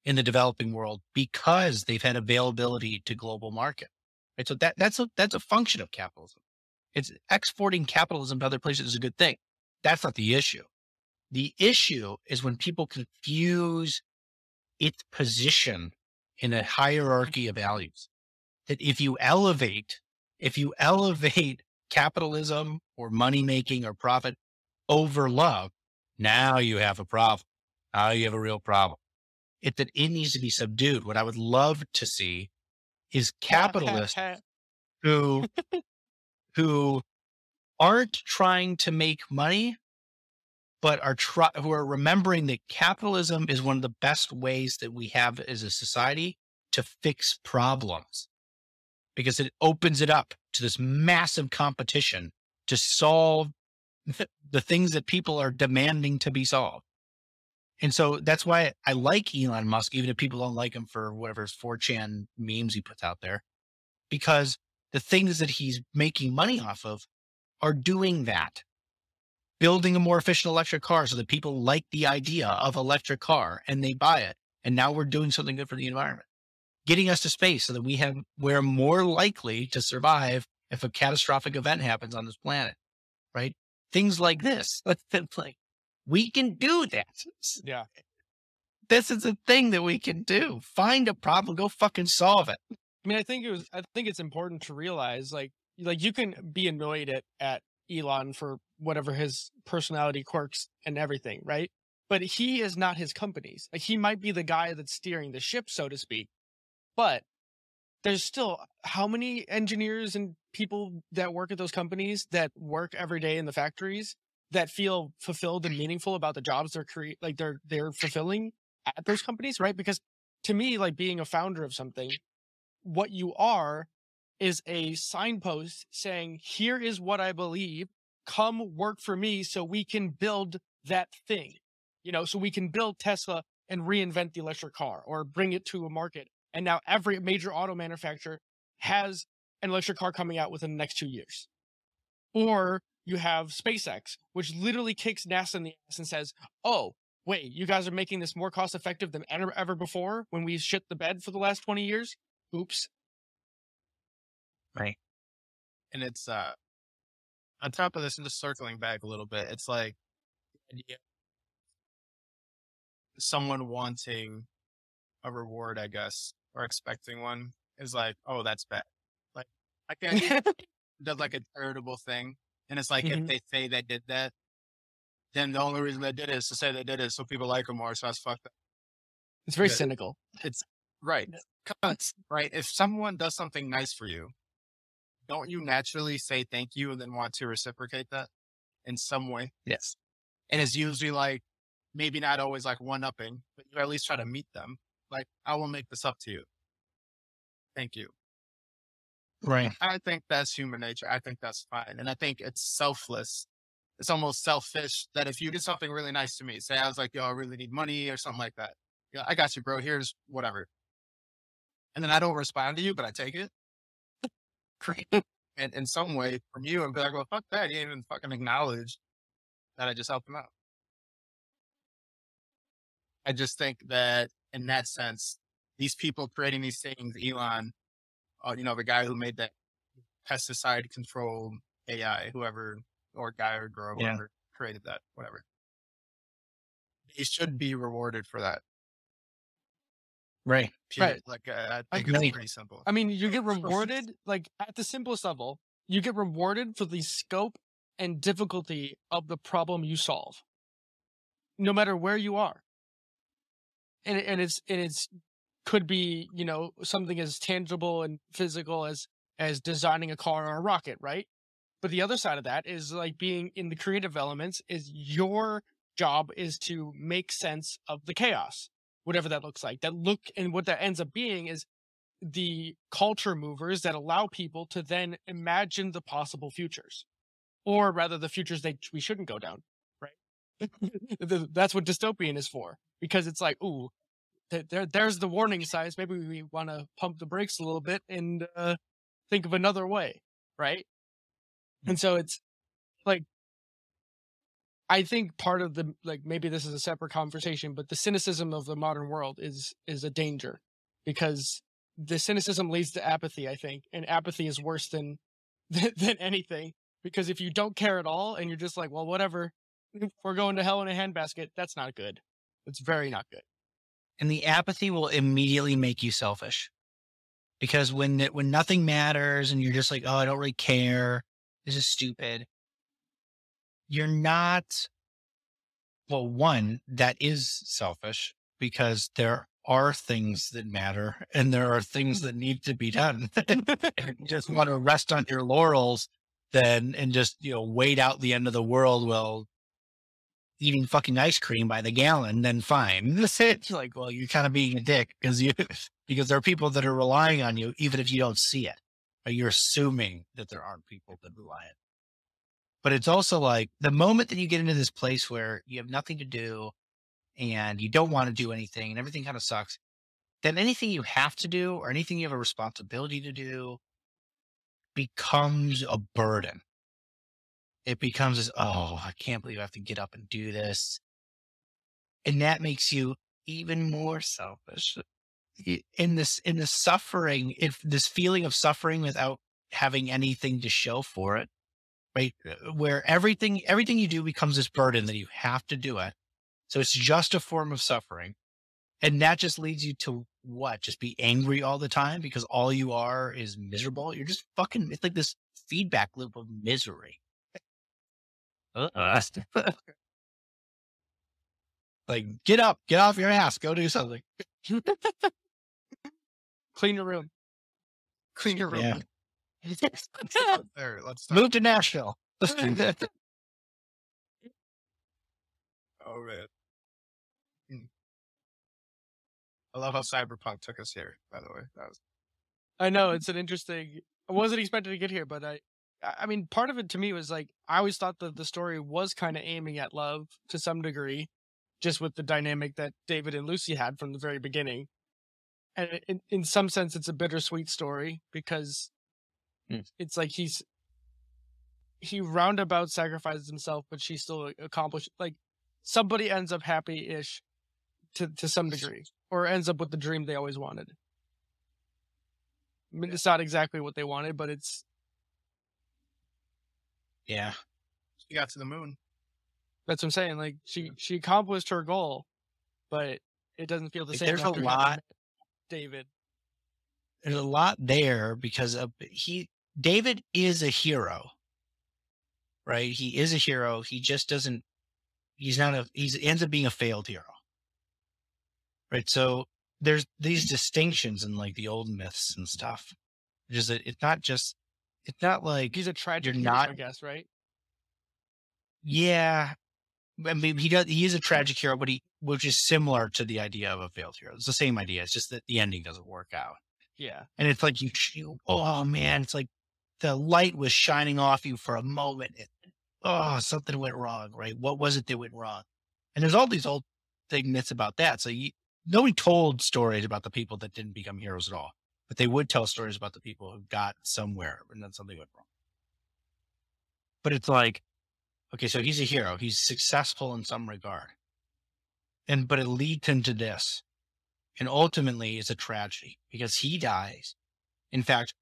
in the developing world because they've had availability to global market. Right. So that that's a that's a function of capitalism. It's exporting capitalism to other places is a good thing. That's not the issue. The issue is when people confuse its position in a hierarchy of values. That if you elevate, if you elevate capitalism or money making or profit over love, now you have a problem. Now you have a real problem. It that it needs to be subdued. What I would love to see is capitalists who *laughs* who aren't trying to make money, but are try who are remembering that capitalism is one of the best ways that we have as a society to fix problems because it opens it up to this massive competition to solve the things that people are demanding to be solved. And so that's why I like Elon Musk, even if people don't like him for whatever 4chan memes he puts out there, because the things that he's making money off of are doing that. Building a more efficient electric car so that people like the idea of electric car and they buy it. And now we're doing something good for the environment. Getting us to space so that we have we're more likely to survive if a catastrophic event happens on this planet. Right? Things like this. *laughs* like we can do that. Yeah. This is a thing that we can do. Find a problem, go fucking solve it. I mean, I think it was. I think it's important to realize, like, like you can be annoyed at at Elon for whatever his personality quirks and everything, right? But he is not his companies. Like, he might be the guy that's steering the ship, so to speak. But there's still how many engineers and people that work at those companies that work every day in the factories that feel fulfilled and meaningful about the jobs they're create like they're they're fulfilling at those companies, right? Because to me, like being a founder of something what you are is a signpost saying, here is what I believe. Come work for me so we can build that thing, you know, so we can build Tesla and reinvent the electric car or bring it to a market. And now every major auto manufacturer has an electric car coming out within the next two years. Or you have SpaceX, which literally kicks NASA in the ass and says, oh, wait, you guys are making this more cost effective than ever, before when we shit the bed for the last 20 years. Oops. Right. And it's uh on top of this, and just circling back a little bit, it's like someone wanting a reward, I guess, or expecting one is like, oh, that's bad. Like I can't *laughs* does like a charitable thing. And it's like Mhm. if they say they did that, then the only reason they did it is to say they did it so people like them more. So that's fucked up. It's very cynical. Right. Cause, right. If someone does something nice for you, don't you naturally say thank you and then want to reciprocate that in some way? Yes. And it's usually like, maybe not always like one upping, but you at least try to meet them. Like, I will make this up to you. Thank you. Right. I think that's human nature. I think that's fine. And I think it's selfless. It's almost selfish that if you did something really nice to me, say I was like, yo, I really need money or something like that. Yeah, I got you, bro. Here's whatever. And then I don't respond to you, but I take it. *laughs* and in some way from you and be like, well, fuck that. You didn't even fucking acknowledge that I just helped him out. I just think that in that sense, these people creating these things, Elon, uh, you know, the guy who made that pesticide control AI, whoever, or guy or girl, Yeah. whoever created that, whatever. They should be rewarded for that. Right. Period. Like, uh, I I think agree. it's pretty simple. I mean, you get rewarded, like at the simplest level, you get rewarded for the scope and difficulty of the problem you solve, no matter where you are. And and it's and it's could be you know something as tangible and physical as as designing a car or a rocket, right? But the other side of that is like being in the creative elements is your job is to make sense of the chaos, whatever that looks like. That look and what that ends up being is the culture movers that allow people to then imagine the possible futures, or rather, the futures that we shouldn't go down. Right? *laughs* That's what dystopian is for, because it's like, ooh, there, there's the warning signs. Maybe we want to pump the brakes a little bit and uh, think of another way, right? And so it's like, I think part of the like maybe this is a separate conversation, but the cynicism of the modern world is is a danger because the cynicism leads to apathy, I think, and apathy is worse than *laughs* than, anything because if you don't care at all and you're just like, well, whatever, *laughs* we're going to hell in a handbasket, that's not good. It's very not good. And the apathy will immediately make you selfish because when when nothing matters and you're just like, oh, I don't really care. This is stupid. You're not. Well, one that is selfish because there are things that matter and there are things that need to be done. *laughs* just *laughs* want to rest on your laurels then and just, you know, wait out the end of the world while eating fucking ice cream by the gallon, then fine. *laughs* That's it. You're like, well, you're kind of being a dick because you because there are people that are relying on you, even if you don't see it. You're assuming that there aren't people that rely on. But it's also like the moment that you get into this place where you have nothing to do and you don't want to do anything and everything kind of sucks, then anything you have to do or anything you have a responsibility to do becomes a burden. It becomes this, oh, I can't believe I have to get up and do this. And that makes you even more selfish. In this, in the suffering, if this feeling of suffering without having anything to show for it, right? Uh, where everything, everything you do becomes this burden that you have to do it. So it's just a form of suffering. And that just leads you to what? Just be angry all the time because all you are is miserable. You're just fucking, it's like this feedback loop of misery. Uh, *laughs* like, get up, get off your ass, go do something. *laughs* Clean your room. Clean your room. Yeah. *laughs* there, let's Move to Nashville. *laughs* *laughs* Oh man. Hmm. I love how Cyberpunk took us here, by the way. That was I know it's an interesting. I wasn't expecting to get here, but I, I mean, part of it to me was like I always thought that the story was kind of aiming at love to some degree, just with the dynamic that David and Lucy had from the very beginning. And in, in some sense, it's a bittersweet story because Mm. it's like he's he roundabout sacrifices himself, but she still accomplished like somebody ends up happy-ish to to some degree, or ends up with the dream they always wanted. I mean, it's not exactly what they wanted, but it's Yeah. she got to the moon. that's what I'm saying. Like she she accomplished her goal, but it doesn't feel the Like, same. there's a after having lot- David. There's a lot there because of he, David is a hero, right? He is a hero. He just doesn't, he's not a, he ends up being a failed hero. Right. So there's these distinctions in like the old myths and stuff. Just that it's not just, it's not like, He's a tragic. You're hero, not- I guess, right? yeah. I mean, he does, he is a tragic hero, but he, which is similar to the idea of a failed hero. It's the same idea. It's just that the ending doesn't work out. Yeah. and it's like you, you oh man it's like the light was shining off you for a moment and, oh something went wrong right? What was it that went wrong? And there's all these old thing myths about that so you, nobody told stories about the people that didn't become heroes at all but they would tell stories about the people who got somewhere and then something went wrong. But it's like okay so he's a hero he's successful in some regard. And but it leads him to this and ultimately it's a tragedy because he dies. In fact,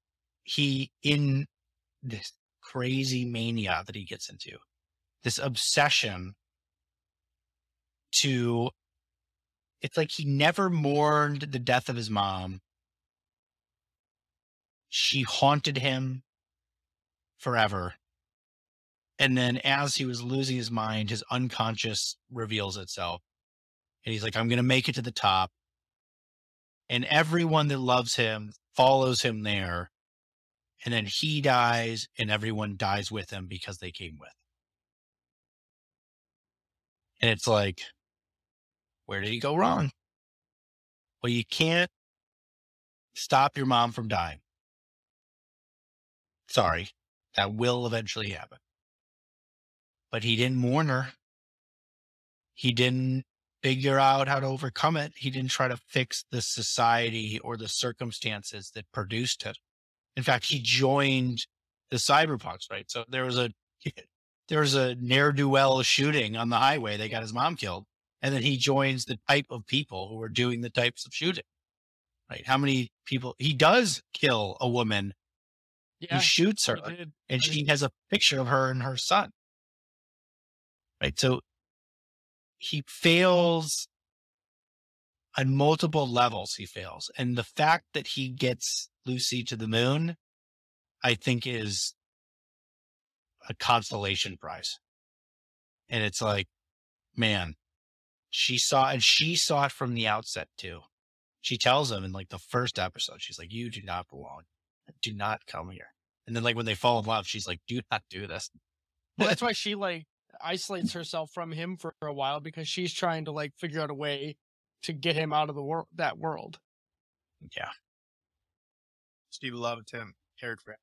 he in this crazy mania that he gets into, this obsession to it's like he never mourned the death of his mom. She haunted him forever. And then as he was losing his mind, his unconscious reveals itself. And he's like, I'm going to make it to the top and everyone that loves him follows him there. And then he dies, and everyone dies with him because they came with. And it's like, where did he go wrong? Well, you can't stop your mom from dying. Sorry, that will eventually happen. But he didn't mourn her. He didn't figure out how to overcome it. He didn't try to fix the society or the circumstances that produced it. In fact, he joined the cyberpunks, right? So there was a *laughs* there was a ne'er do well shooting on the highway. They got his mom killed, and then he joins the type of people who are doing the types of shooting, right? How many people he does kill a woman, Yeah, he shoots her, he and she has a picture of her and her son. Right. So he fails on multiple levels. He fails. And the fact that he gets Lucy to the moon, I think is a consolation prize. And it's like, man, she saw, and she saw it from the outset too. She tells him in like the first episode, she's like, you do not belong. Do not come here. And then like when they fall in love, she's like, do not do this. Well, that's *laughs* why she like isolates herself from him for a while because she's trying to like figure out a way to get him out of the world that world. Yeah. She loved him, cared for him,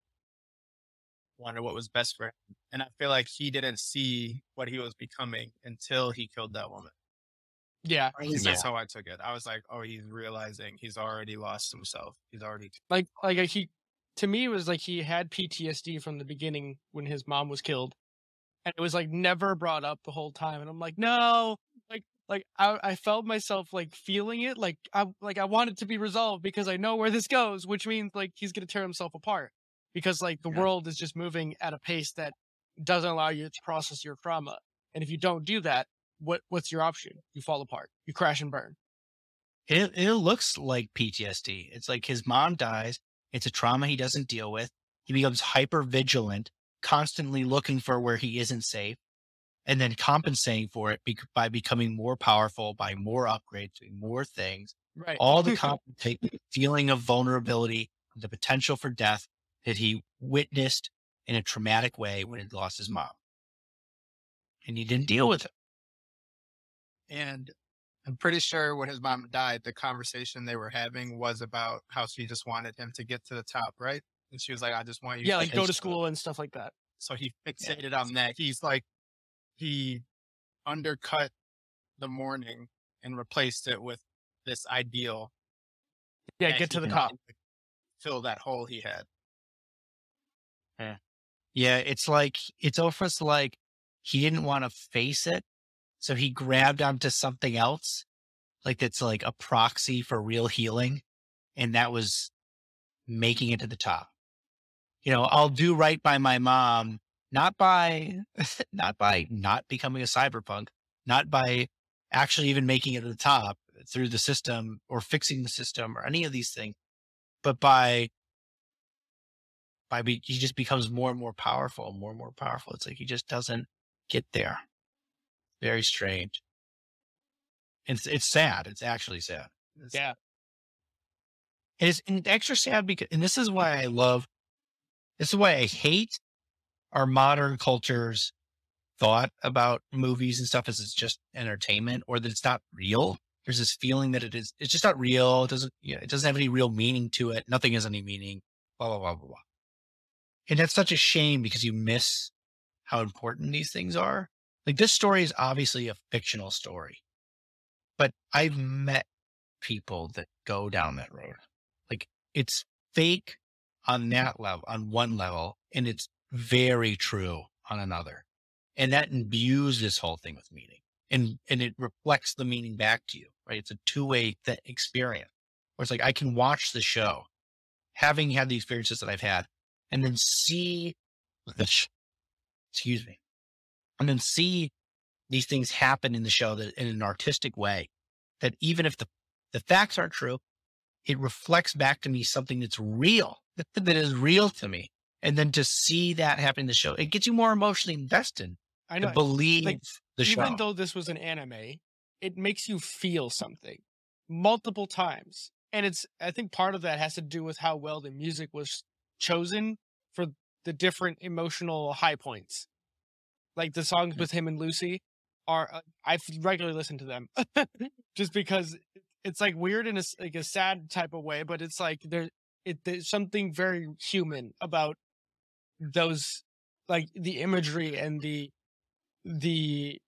wondered what was best for him. And I feel like he didn't see what he was becoming until he killed that woman. Yeah, Or at least Yeah. that's how I took it. I was like, oh, he's realizing he's already lost himself. He's already like like uh, he to me it was like he had PTSD from the beginning when his mom was killed, and it was like never brought up the whole time. And I'm like, no, like I I felt myself like feeling it, like I like I want it to be resolved because I know where this goes, which means like he's gonna tear himself apart because like the Yeah. world is just moving at a pace that doesn't allow you to process your trauma, and if you don't do that, what what's your option? You fall apart, you crash and burn. It it looks like PTSD. It's like his mom dies. It's a trauma he doesn't deal with. He becomes hyper vigilant, constantly looking for where he isn't safe, and then compensating for it bec- by becoming more powerful, by more upgrades, doing more things. Right. All the *laughs* compensate feeling of vulnerability, the potential for death that he witnessed in a traumatic way when he lost his mom, and he didn't deal with it. And I'm pretty sure when his mom died, the conversation they were having was about how she just wanted him to get to the top, right? And she was like, I just want you yeah, like go to finish school and stuff like that. So he fixated on that. He's like, he undercut the mourning and replaced it with this ideal. Yeah, get to the top. Fill that hole he had. Yeah. Yeah, it's like it's almost like he didn't want to face it, so he grabbed onto something else, like that's like a proxy for real healing, and that was making it to the top. You know, I'll do right by my mom, not by *laughs* not by not becoming a cyberpunk, not by actually even making it to the top through the system or fixing the system or any of these things, but by by be, he just becomes more and more powerful, more and more powerful. It's like he just doesn't get there. Very strange. It's it's sad. It's actually sad. It's- Yeah. it's, extra sad because, and this is why I love, this is why I hate our modern culture's thought about movies and stuff as it's just entertainment or that it's not real. There's this feeling that it is, it's just not real. It doesn't, yeah, it doesn't have any real meaning to it. Nothing has any meaning, blah, blah, blah, blah, blah. And that's such a shame because you miss how important these things are. Like this story is obviously a fictional story, but I've met people that go down that road. Like it's fake on that level, on one level, and it's very true on another. And that imbues this whole thing with meaning and, and it reflects the meaning back to you, right? It's a two way th- experience where it's like, I can watch the show having had the experiences that I've had and then see excuse me, and then see these things happen in the show that in an artistic way that even if the, the facts aren't true, it reflects back to me something that's real, *laughs* that is real to me. And then to see that happen in the show, it gets you more emotionally invested I to know. believe the show. Even though this was an anime, it makes you feel something multiple times. And it's I think part of that has to do with how well the music was chosen for the different emotional high points. Like the songs with him and Lucy are uh, I regularly listen to them *laughs* just because it's like weird in a like a sad type of way, but it's like there it there's something very human about those like the imagery and the the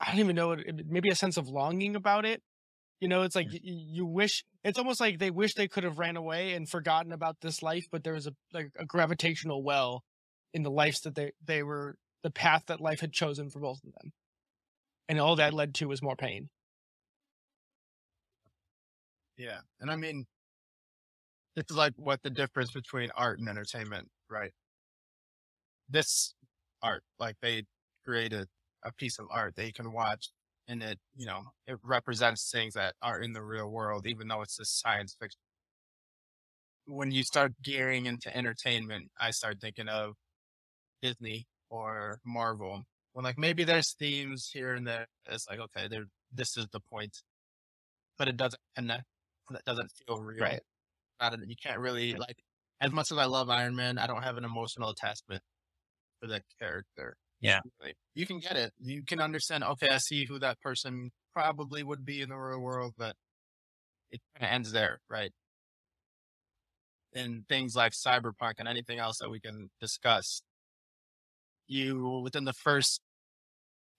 I don't even know maybe a sense of longing about it. You know, it's like mm. y- you wish it's almost like they wish they could have ran away and forgotten about this life, but there was a like a gravitational well in the lives that they they were the path that life had chosen for both of them. And all that led to was more pain. Yeah. And I mean, it's like what the difference between art and entertainment, right? This art, like they created a piece of art that you can watch and it, you know, it represents things that are in the real world, even though it's just science fiction. When you start gearing into entertainment, I start thinking of Disney or Marvel. When like maybe there's themes here and there, it's like, okay, there, this is the point, but it doesn't connect. That doesn't feel real. Right. Not, you can't really like, as much as I love Iron Man, I don't have an emotional attachment to that character. Yeah. You can get it. You can understand, okay, I see who that person probably would be in the real world, but it kind of ends there, right? And things like cyberpunk and anything else that we can discuss, you within the first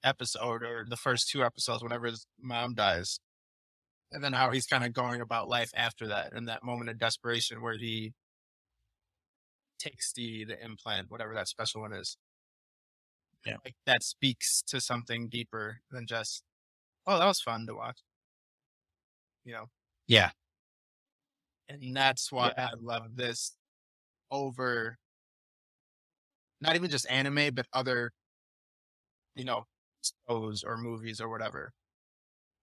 episode or the first two episodes, whenever his mom dies, and then how he's kind of going about life after that, and that moment of desperation where he takes the the implant, whatever that special one is. Yeah. Like that speaks to something deeper than just, oh, that was fun to watch. You know? Yeah. And that's why Yeah. I love this over not even just anime, but other, you know, shows or movies or whatever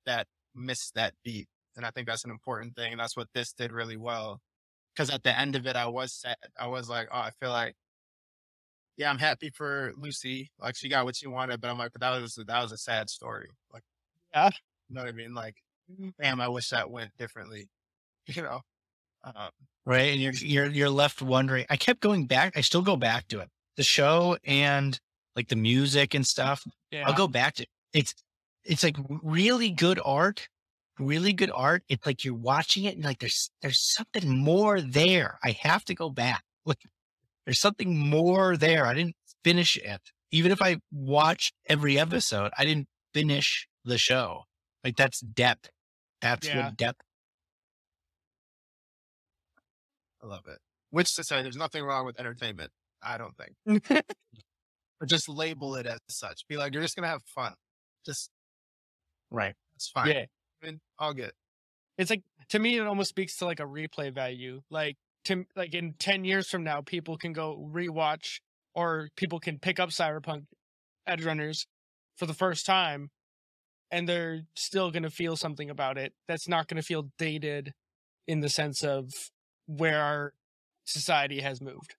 that miss that beat. And I think that's an important thing. That's what this did really well. Cause at the end of it, I was sad. I was like, oh, I feel like, yeah, I'm happy for Lucy. Like she got what she wanted, but I'm like, but that was, that was a sad story. Like, Yeah. you know what I mean? Like, damn, I wish that went differently, *laughs* you know? Um, right and you're you're you're left wondering i kept going back i still go back to it the show and like the music and stuff Yeah. i'll go back to it. it's it's like really good art really good art it's like you're watching it and like there's there's something more there i have to go back *laughs* like there's something more there i didn't finish it even if i watched every episode i didn't finish the show like that's depth that's Yeah. what depth I love it. Which to say, there's nothing wrong with entertainment. I don't think. *laughs* But just label it as such. Be like, you're just gonna have fun. Just right it's fine. yeah. I mean, all good. It's like to me, it almost speaks to like a replay value. Like to like in ten years from now, people can go rewatch, or people can pick up Cyberpunk Edgerunners for the first time, and they're still to feel something about it. That's not to feel dated, in the sense of where our society has moved.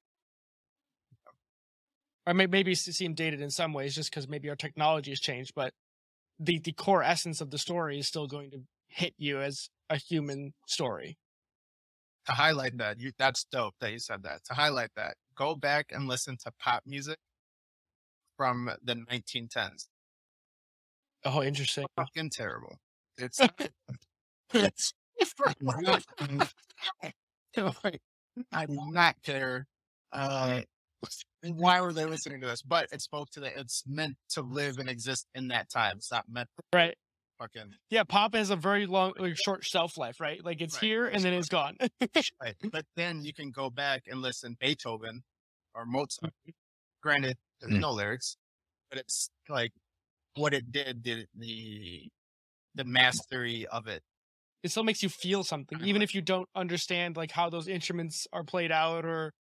Or maybe seem dated in some ways, just because maybe our technology has changed, but the the core essence of the story is still going to hit you as a human story. To highlight that, you that's dope that you said that. To highlight that, go back and listen to pop music from the 1910s. Oh, interesting. Fucking terrible. It's It's- *laughs* *laughs* I do not care. Uh, why were they listening to this? But it spoke to the. It's meant to live and exist in that time. It's not meant to Right. fucking. Yeah, pop has a very long, like, short shelf life, right? Like it's Right. here and then it's gone. *laughs* Right. But then you can go back and listen Beethoven or Mozart. Granted, there's Mm. no lyrics, but it's like what it did. The the the mastery of it. it still makes you feel something, even if you don't understand like how those instruments are played out or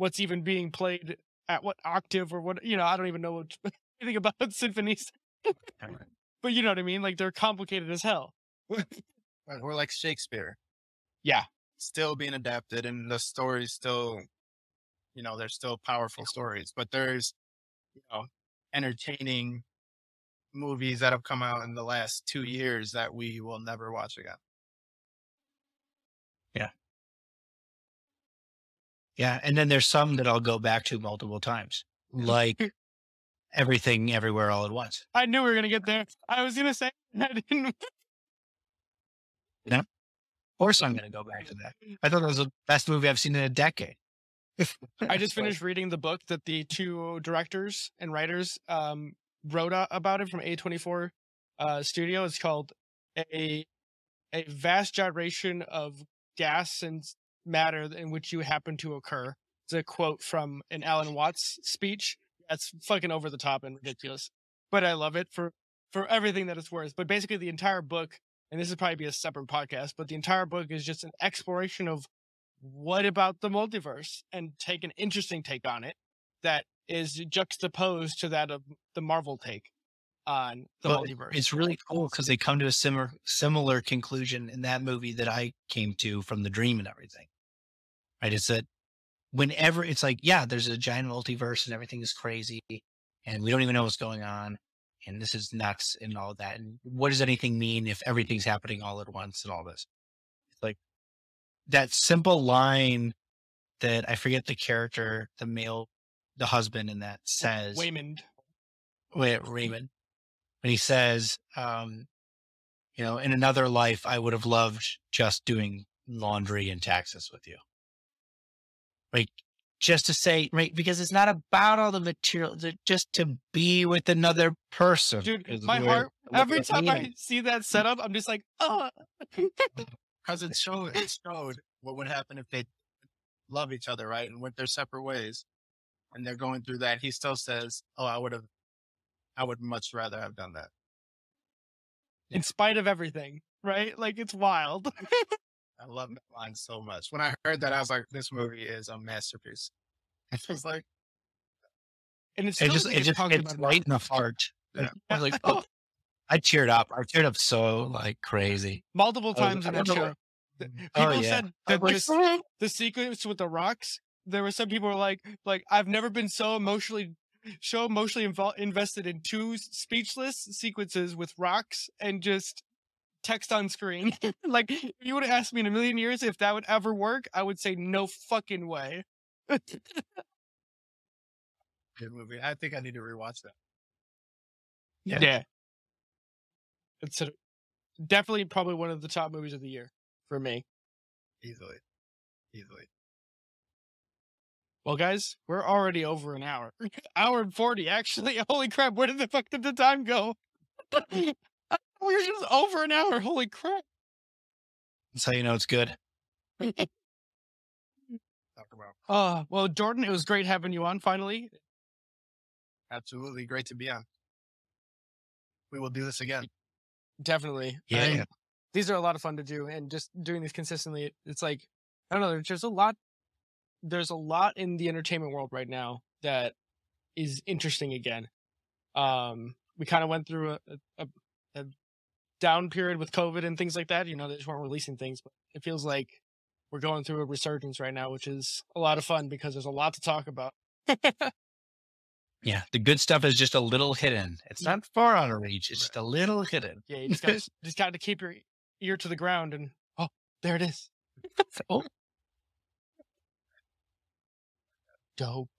what's even being played at what octave or what. You know, I don't even know what, *laughs* anything about *laughs* symphonies, *laughs* but you know what I mean. Like they're complicated as hell. Or like Shakespeare. Yeah. Still being adapted and the stories still, you know, they're still powerful stories, but there's, you know, entertaining movies that have come out in the last two years that we will never watch again. Yeah, and then there's some that I'll go back to multiple times, like everything, everywhere, all at once. I knew we were gonna get there. I was gonna say *laughs* I didn't. Of course, I'm going to go back to that. I thought that was the best movie I've seen in a decade. I *laughs* just finished reading the book that the two directors and writers um, wrote about it from A24 uh, Studio. It's called a a vast gyration of gas and matter in which you happen to occur. It's a quote from an Alan Watts speech. That's fucking over the top and ridiculous, but I love it for for everything that it's worth. But basically, the entire book and this is probably be a separate podcast, but the entire book is just an exploration of what about the multiverse and take an interesting take on it that is juxtaposed to that of the Marvel take on the But multiverse. It's really cool because they come to a similar similar conclusion in that movie that I came to from the dream and everything. Right? It's that whenever it's like, yeah, there's a giant multiverse and everything is crazy and we don't even know what's going on and this is nuts and all that. And what does anything mean if everything's happening all at once and all this? It's like that simple line that I forget the character, the male, the husband in that says Waymond. Wait, Raymond, when he says, um, you know, in another life, I would have loved just doing laundry and taxes with you. Like, just to say, right, because it's not about all the material, just to be with another person. Dude, my heart, every time I see that setup, I'm just like, oh. *laughs* because it showed it showed what would happen if they love each other, right, and went their separate ways, and they're going through that. He still says, "Oh, I would have, I would much rather have done that." in spite of everything, right? Like it's wild. *laughs* I love that line so much. When I heard that, I was like, "This movie is a masterpiece." It *laughs* was like, And it's It just, doesn't it just, it's about right in the heart. Yeah. *laughs* I was like, oh, *laughs* I cheered up. I cheered up so like crazy. multiple times in that don't show. Oh, People yeah. said that was this, the sequence with the rocks. There were some people who were like, like I've never been so emotionally, so emotionally invol- invested in two speechless sequences with rocks and just text on screen. *laughs* like if you would have asked me in a million years if that would ever work, I would say no fucking way. good movie. I think I need to rewatch that. Yeah. Yeah. It's a, definitely probably one of the top movies of the year for me. Easily, easily. Well, guys, we're already over an hour. *laughs* hour and 40, actually. *laughs* Holy crap, where did the fuck did the time go? We were just over an hour. Holy crap. That's how you know it's good. Talk about Uh, well, Jordan, it was great having you on finally. absolutely great to be on. We will do this again. Definitely. Yeah. And these are a lot of fun to do. And just doing this consistently, it's like, I don't know, there's just a lot. There's a lot in the entertainment world right now that is interesting again. Um, we kind of went through a, a, a down period with COVID and things like that. You know, they just weren't releasing things, but it feels like we're going through a resurgence right now, which is a lot of fun because there's a lot to talk about. *laughs* Yeah. The good stuff is just a little hidden. It's not far out of reach. It's just a little hidden. Yeah, you just got *laughs* just got to keep your ear to the ground, and oh, there it is. *laughs* Oh. Dope.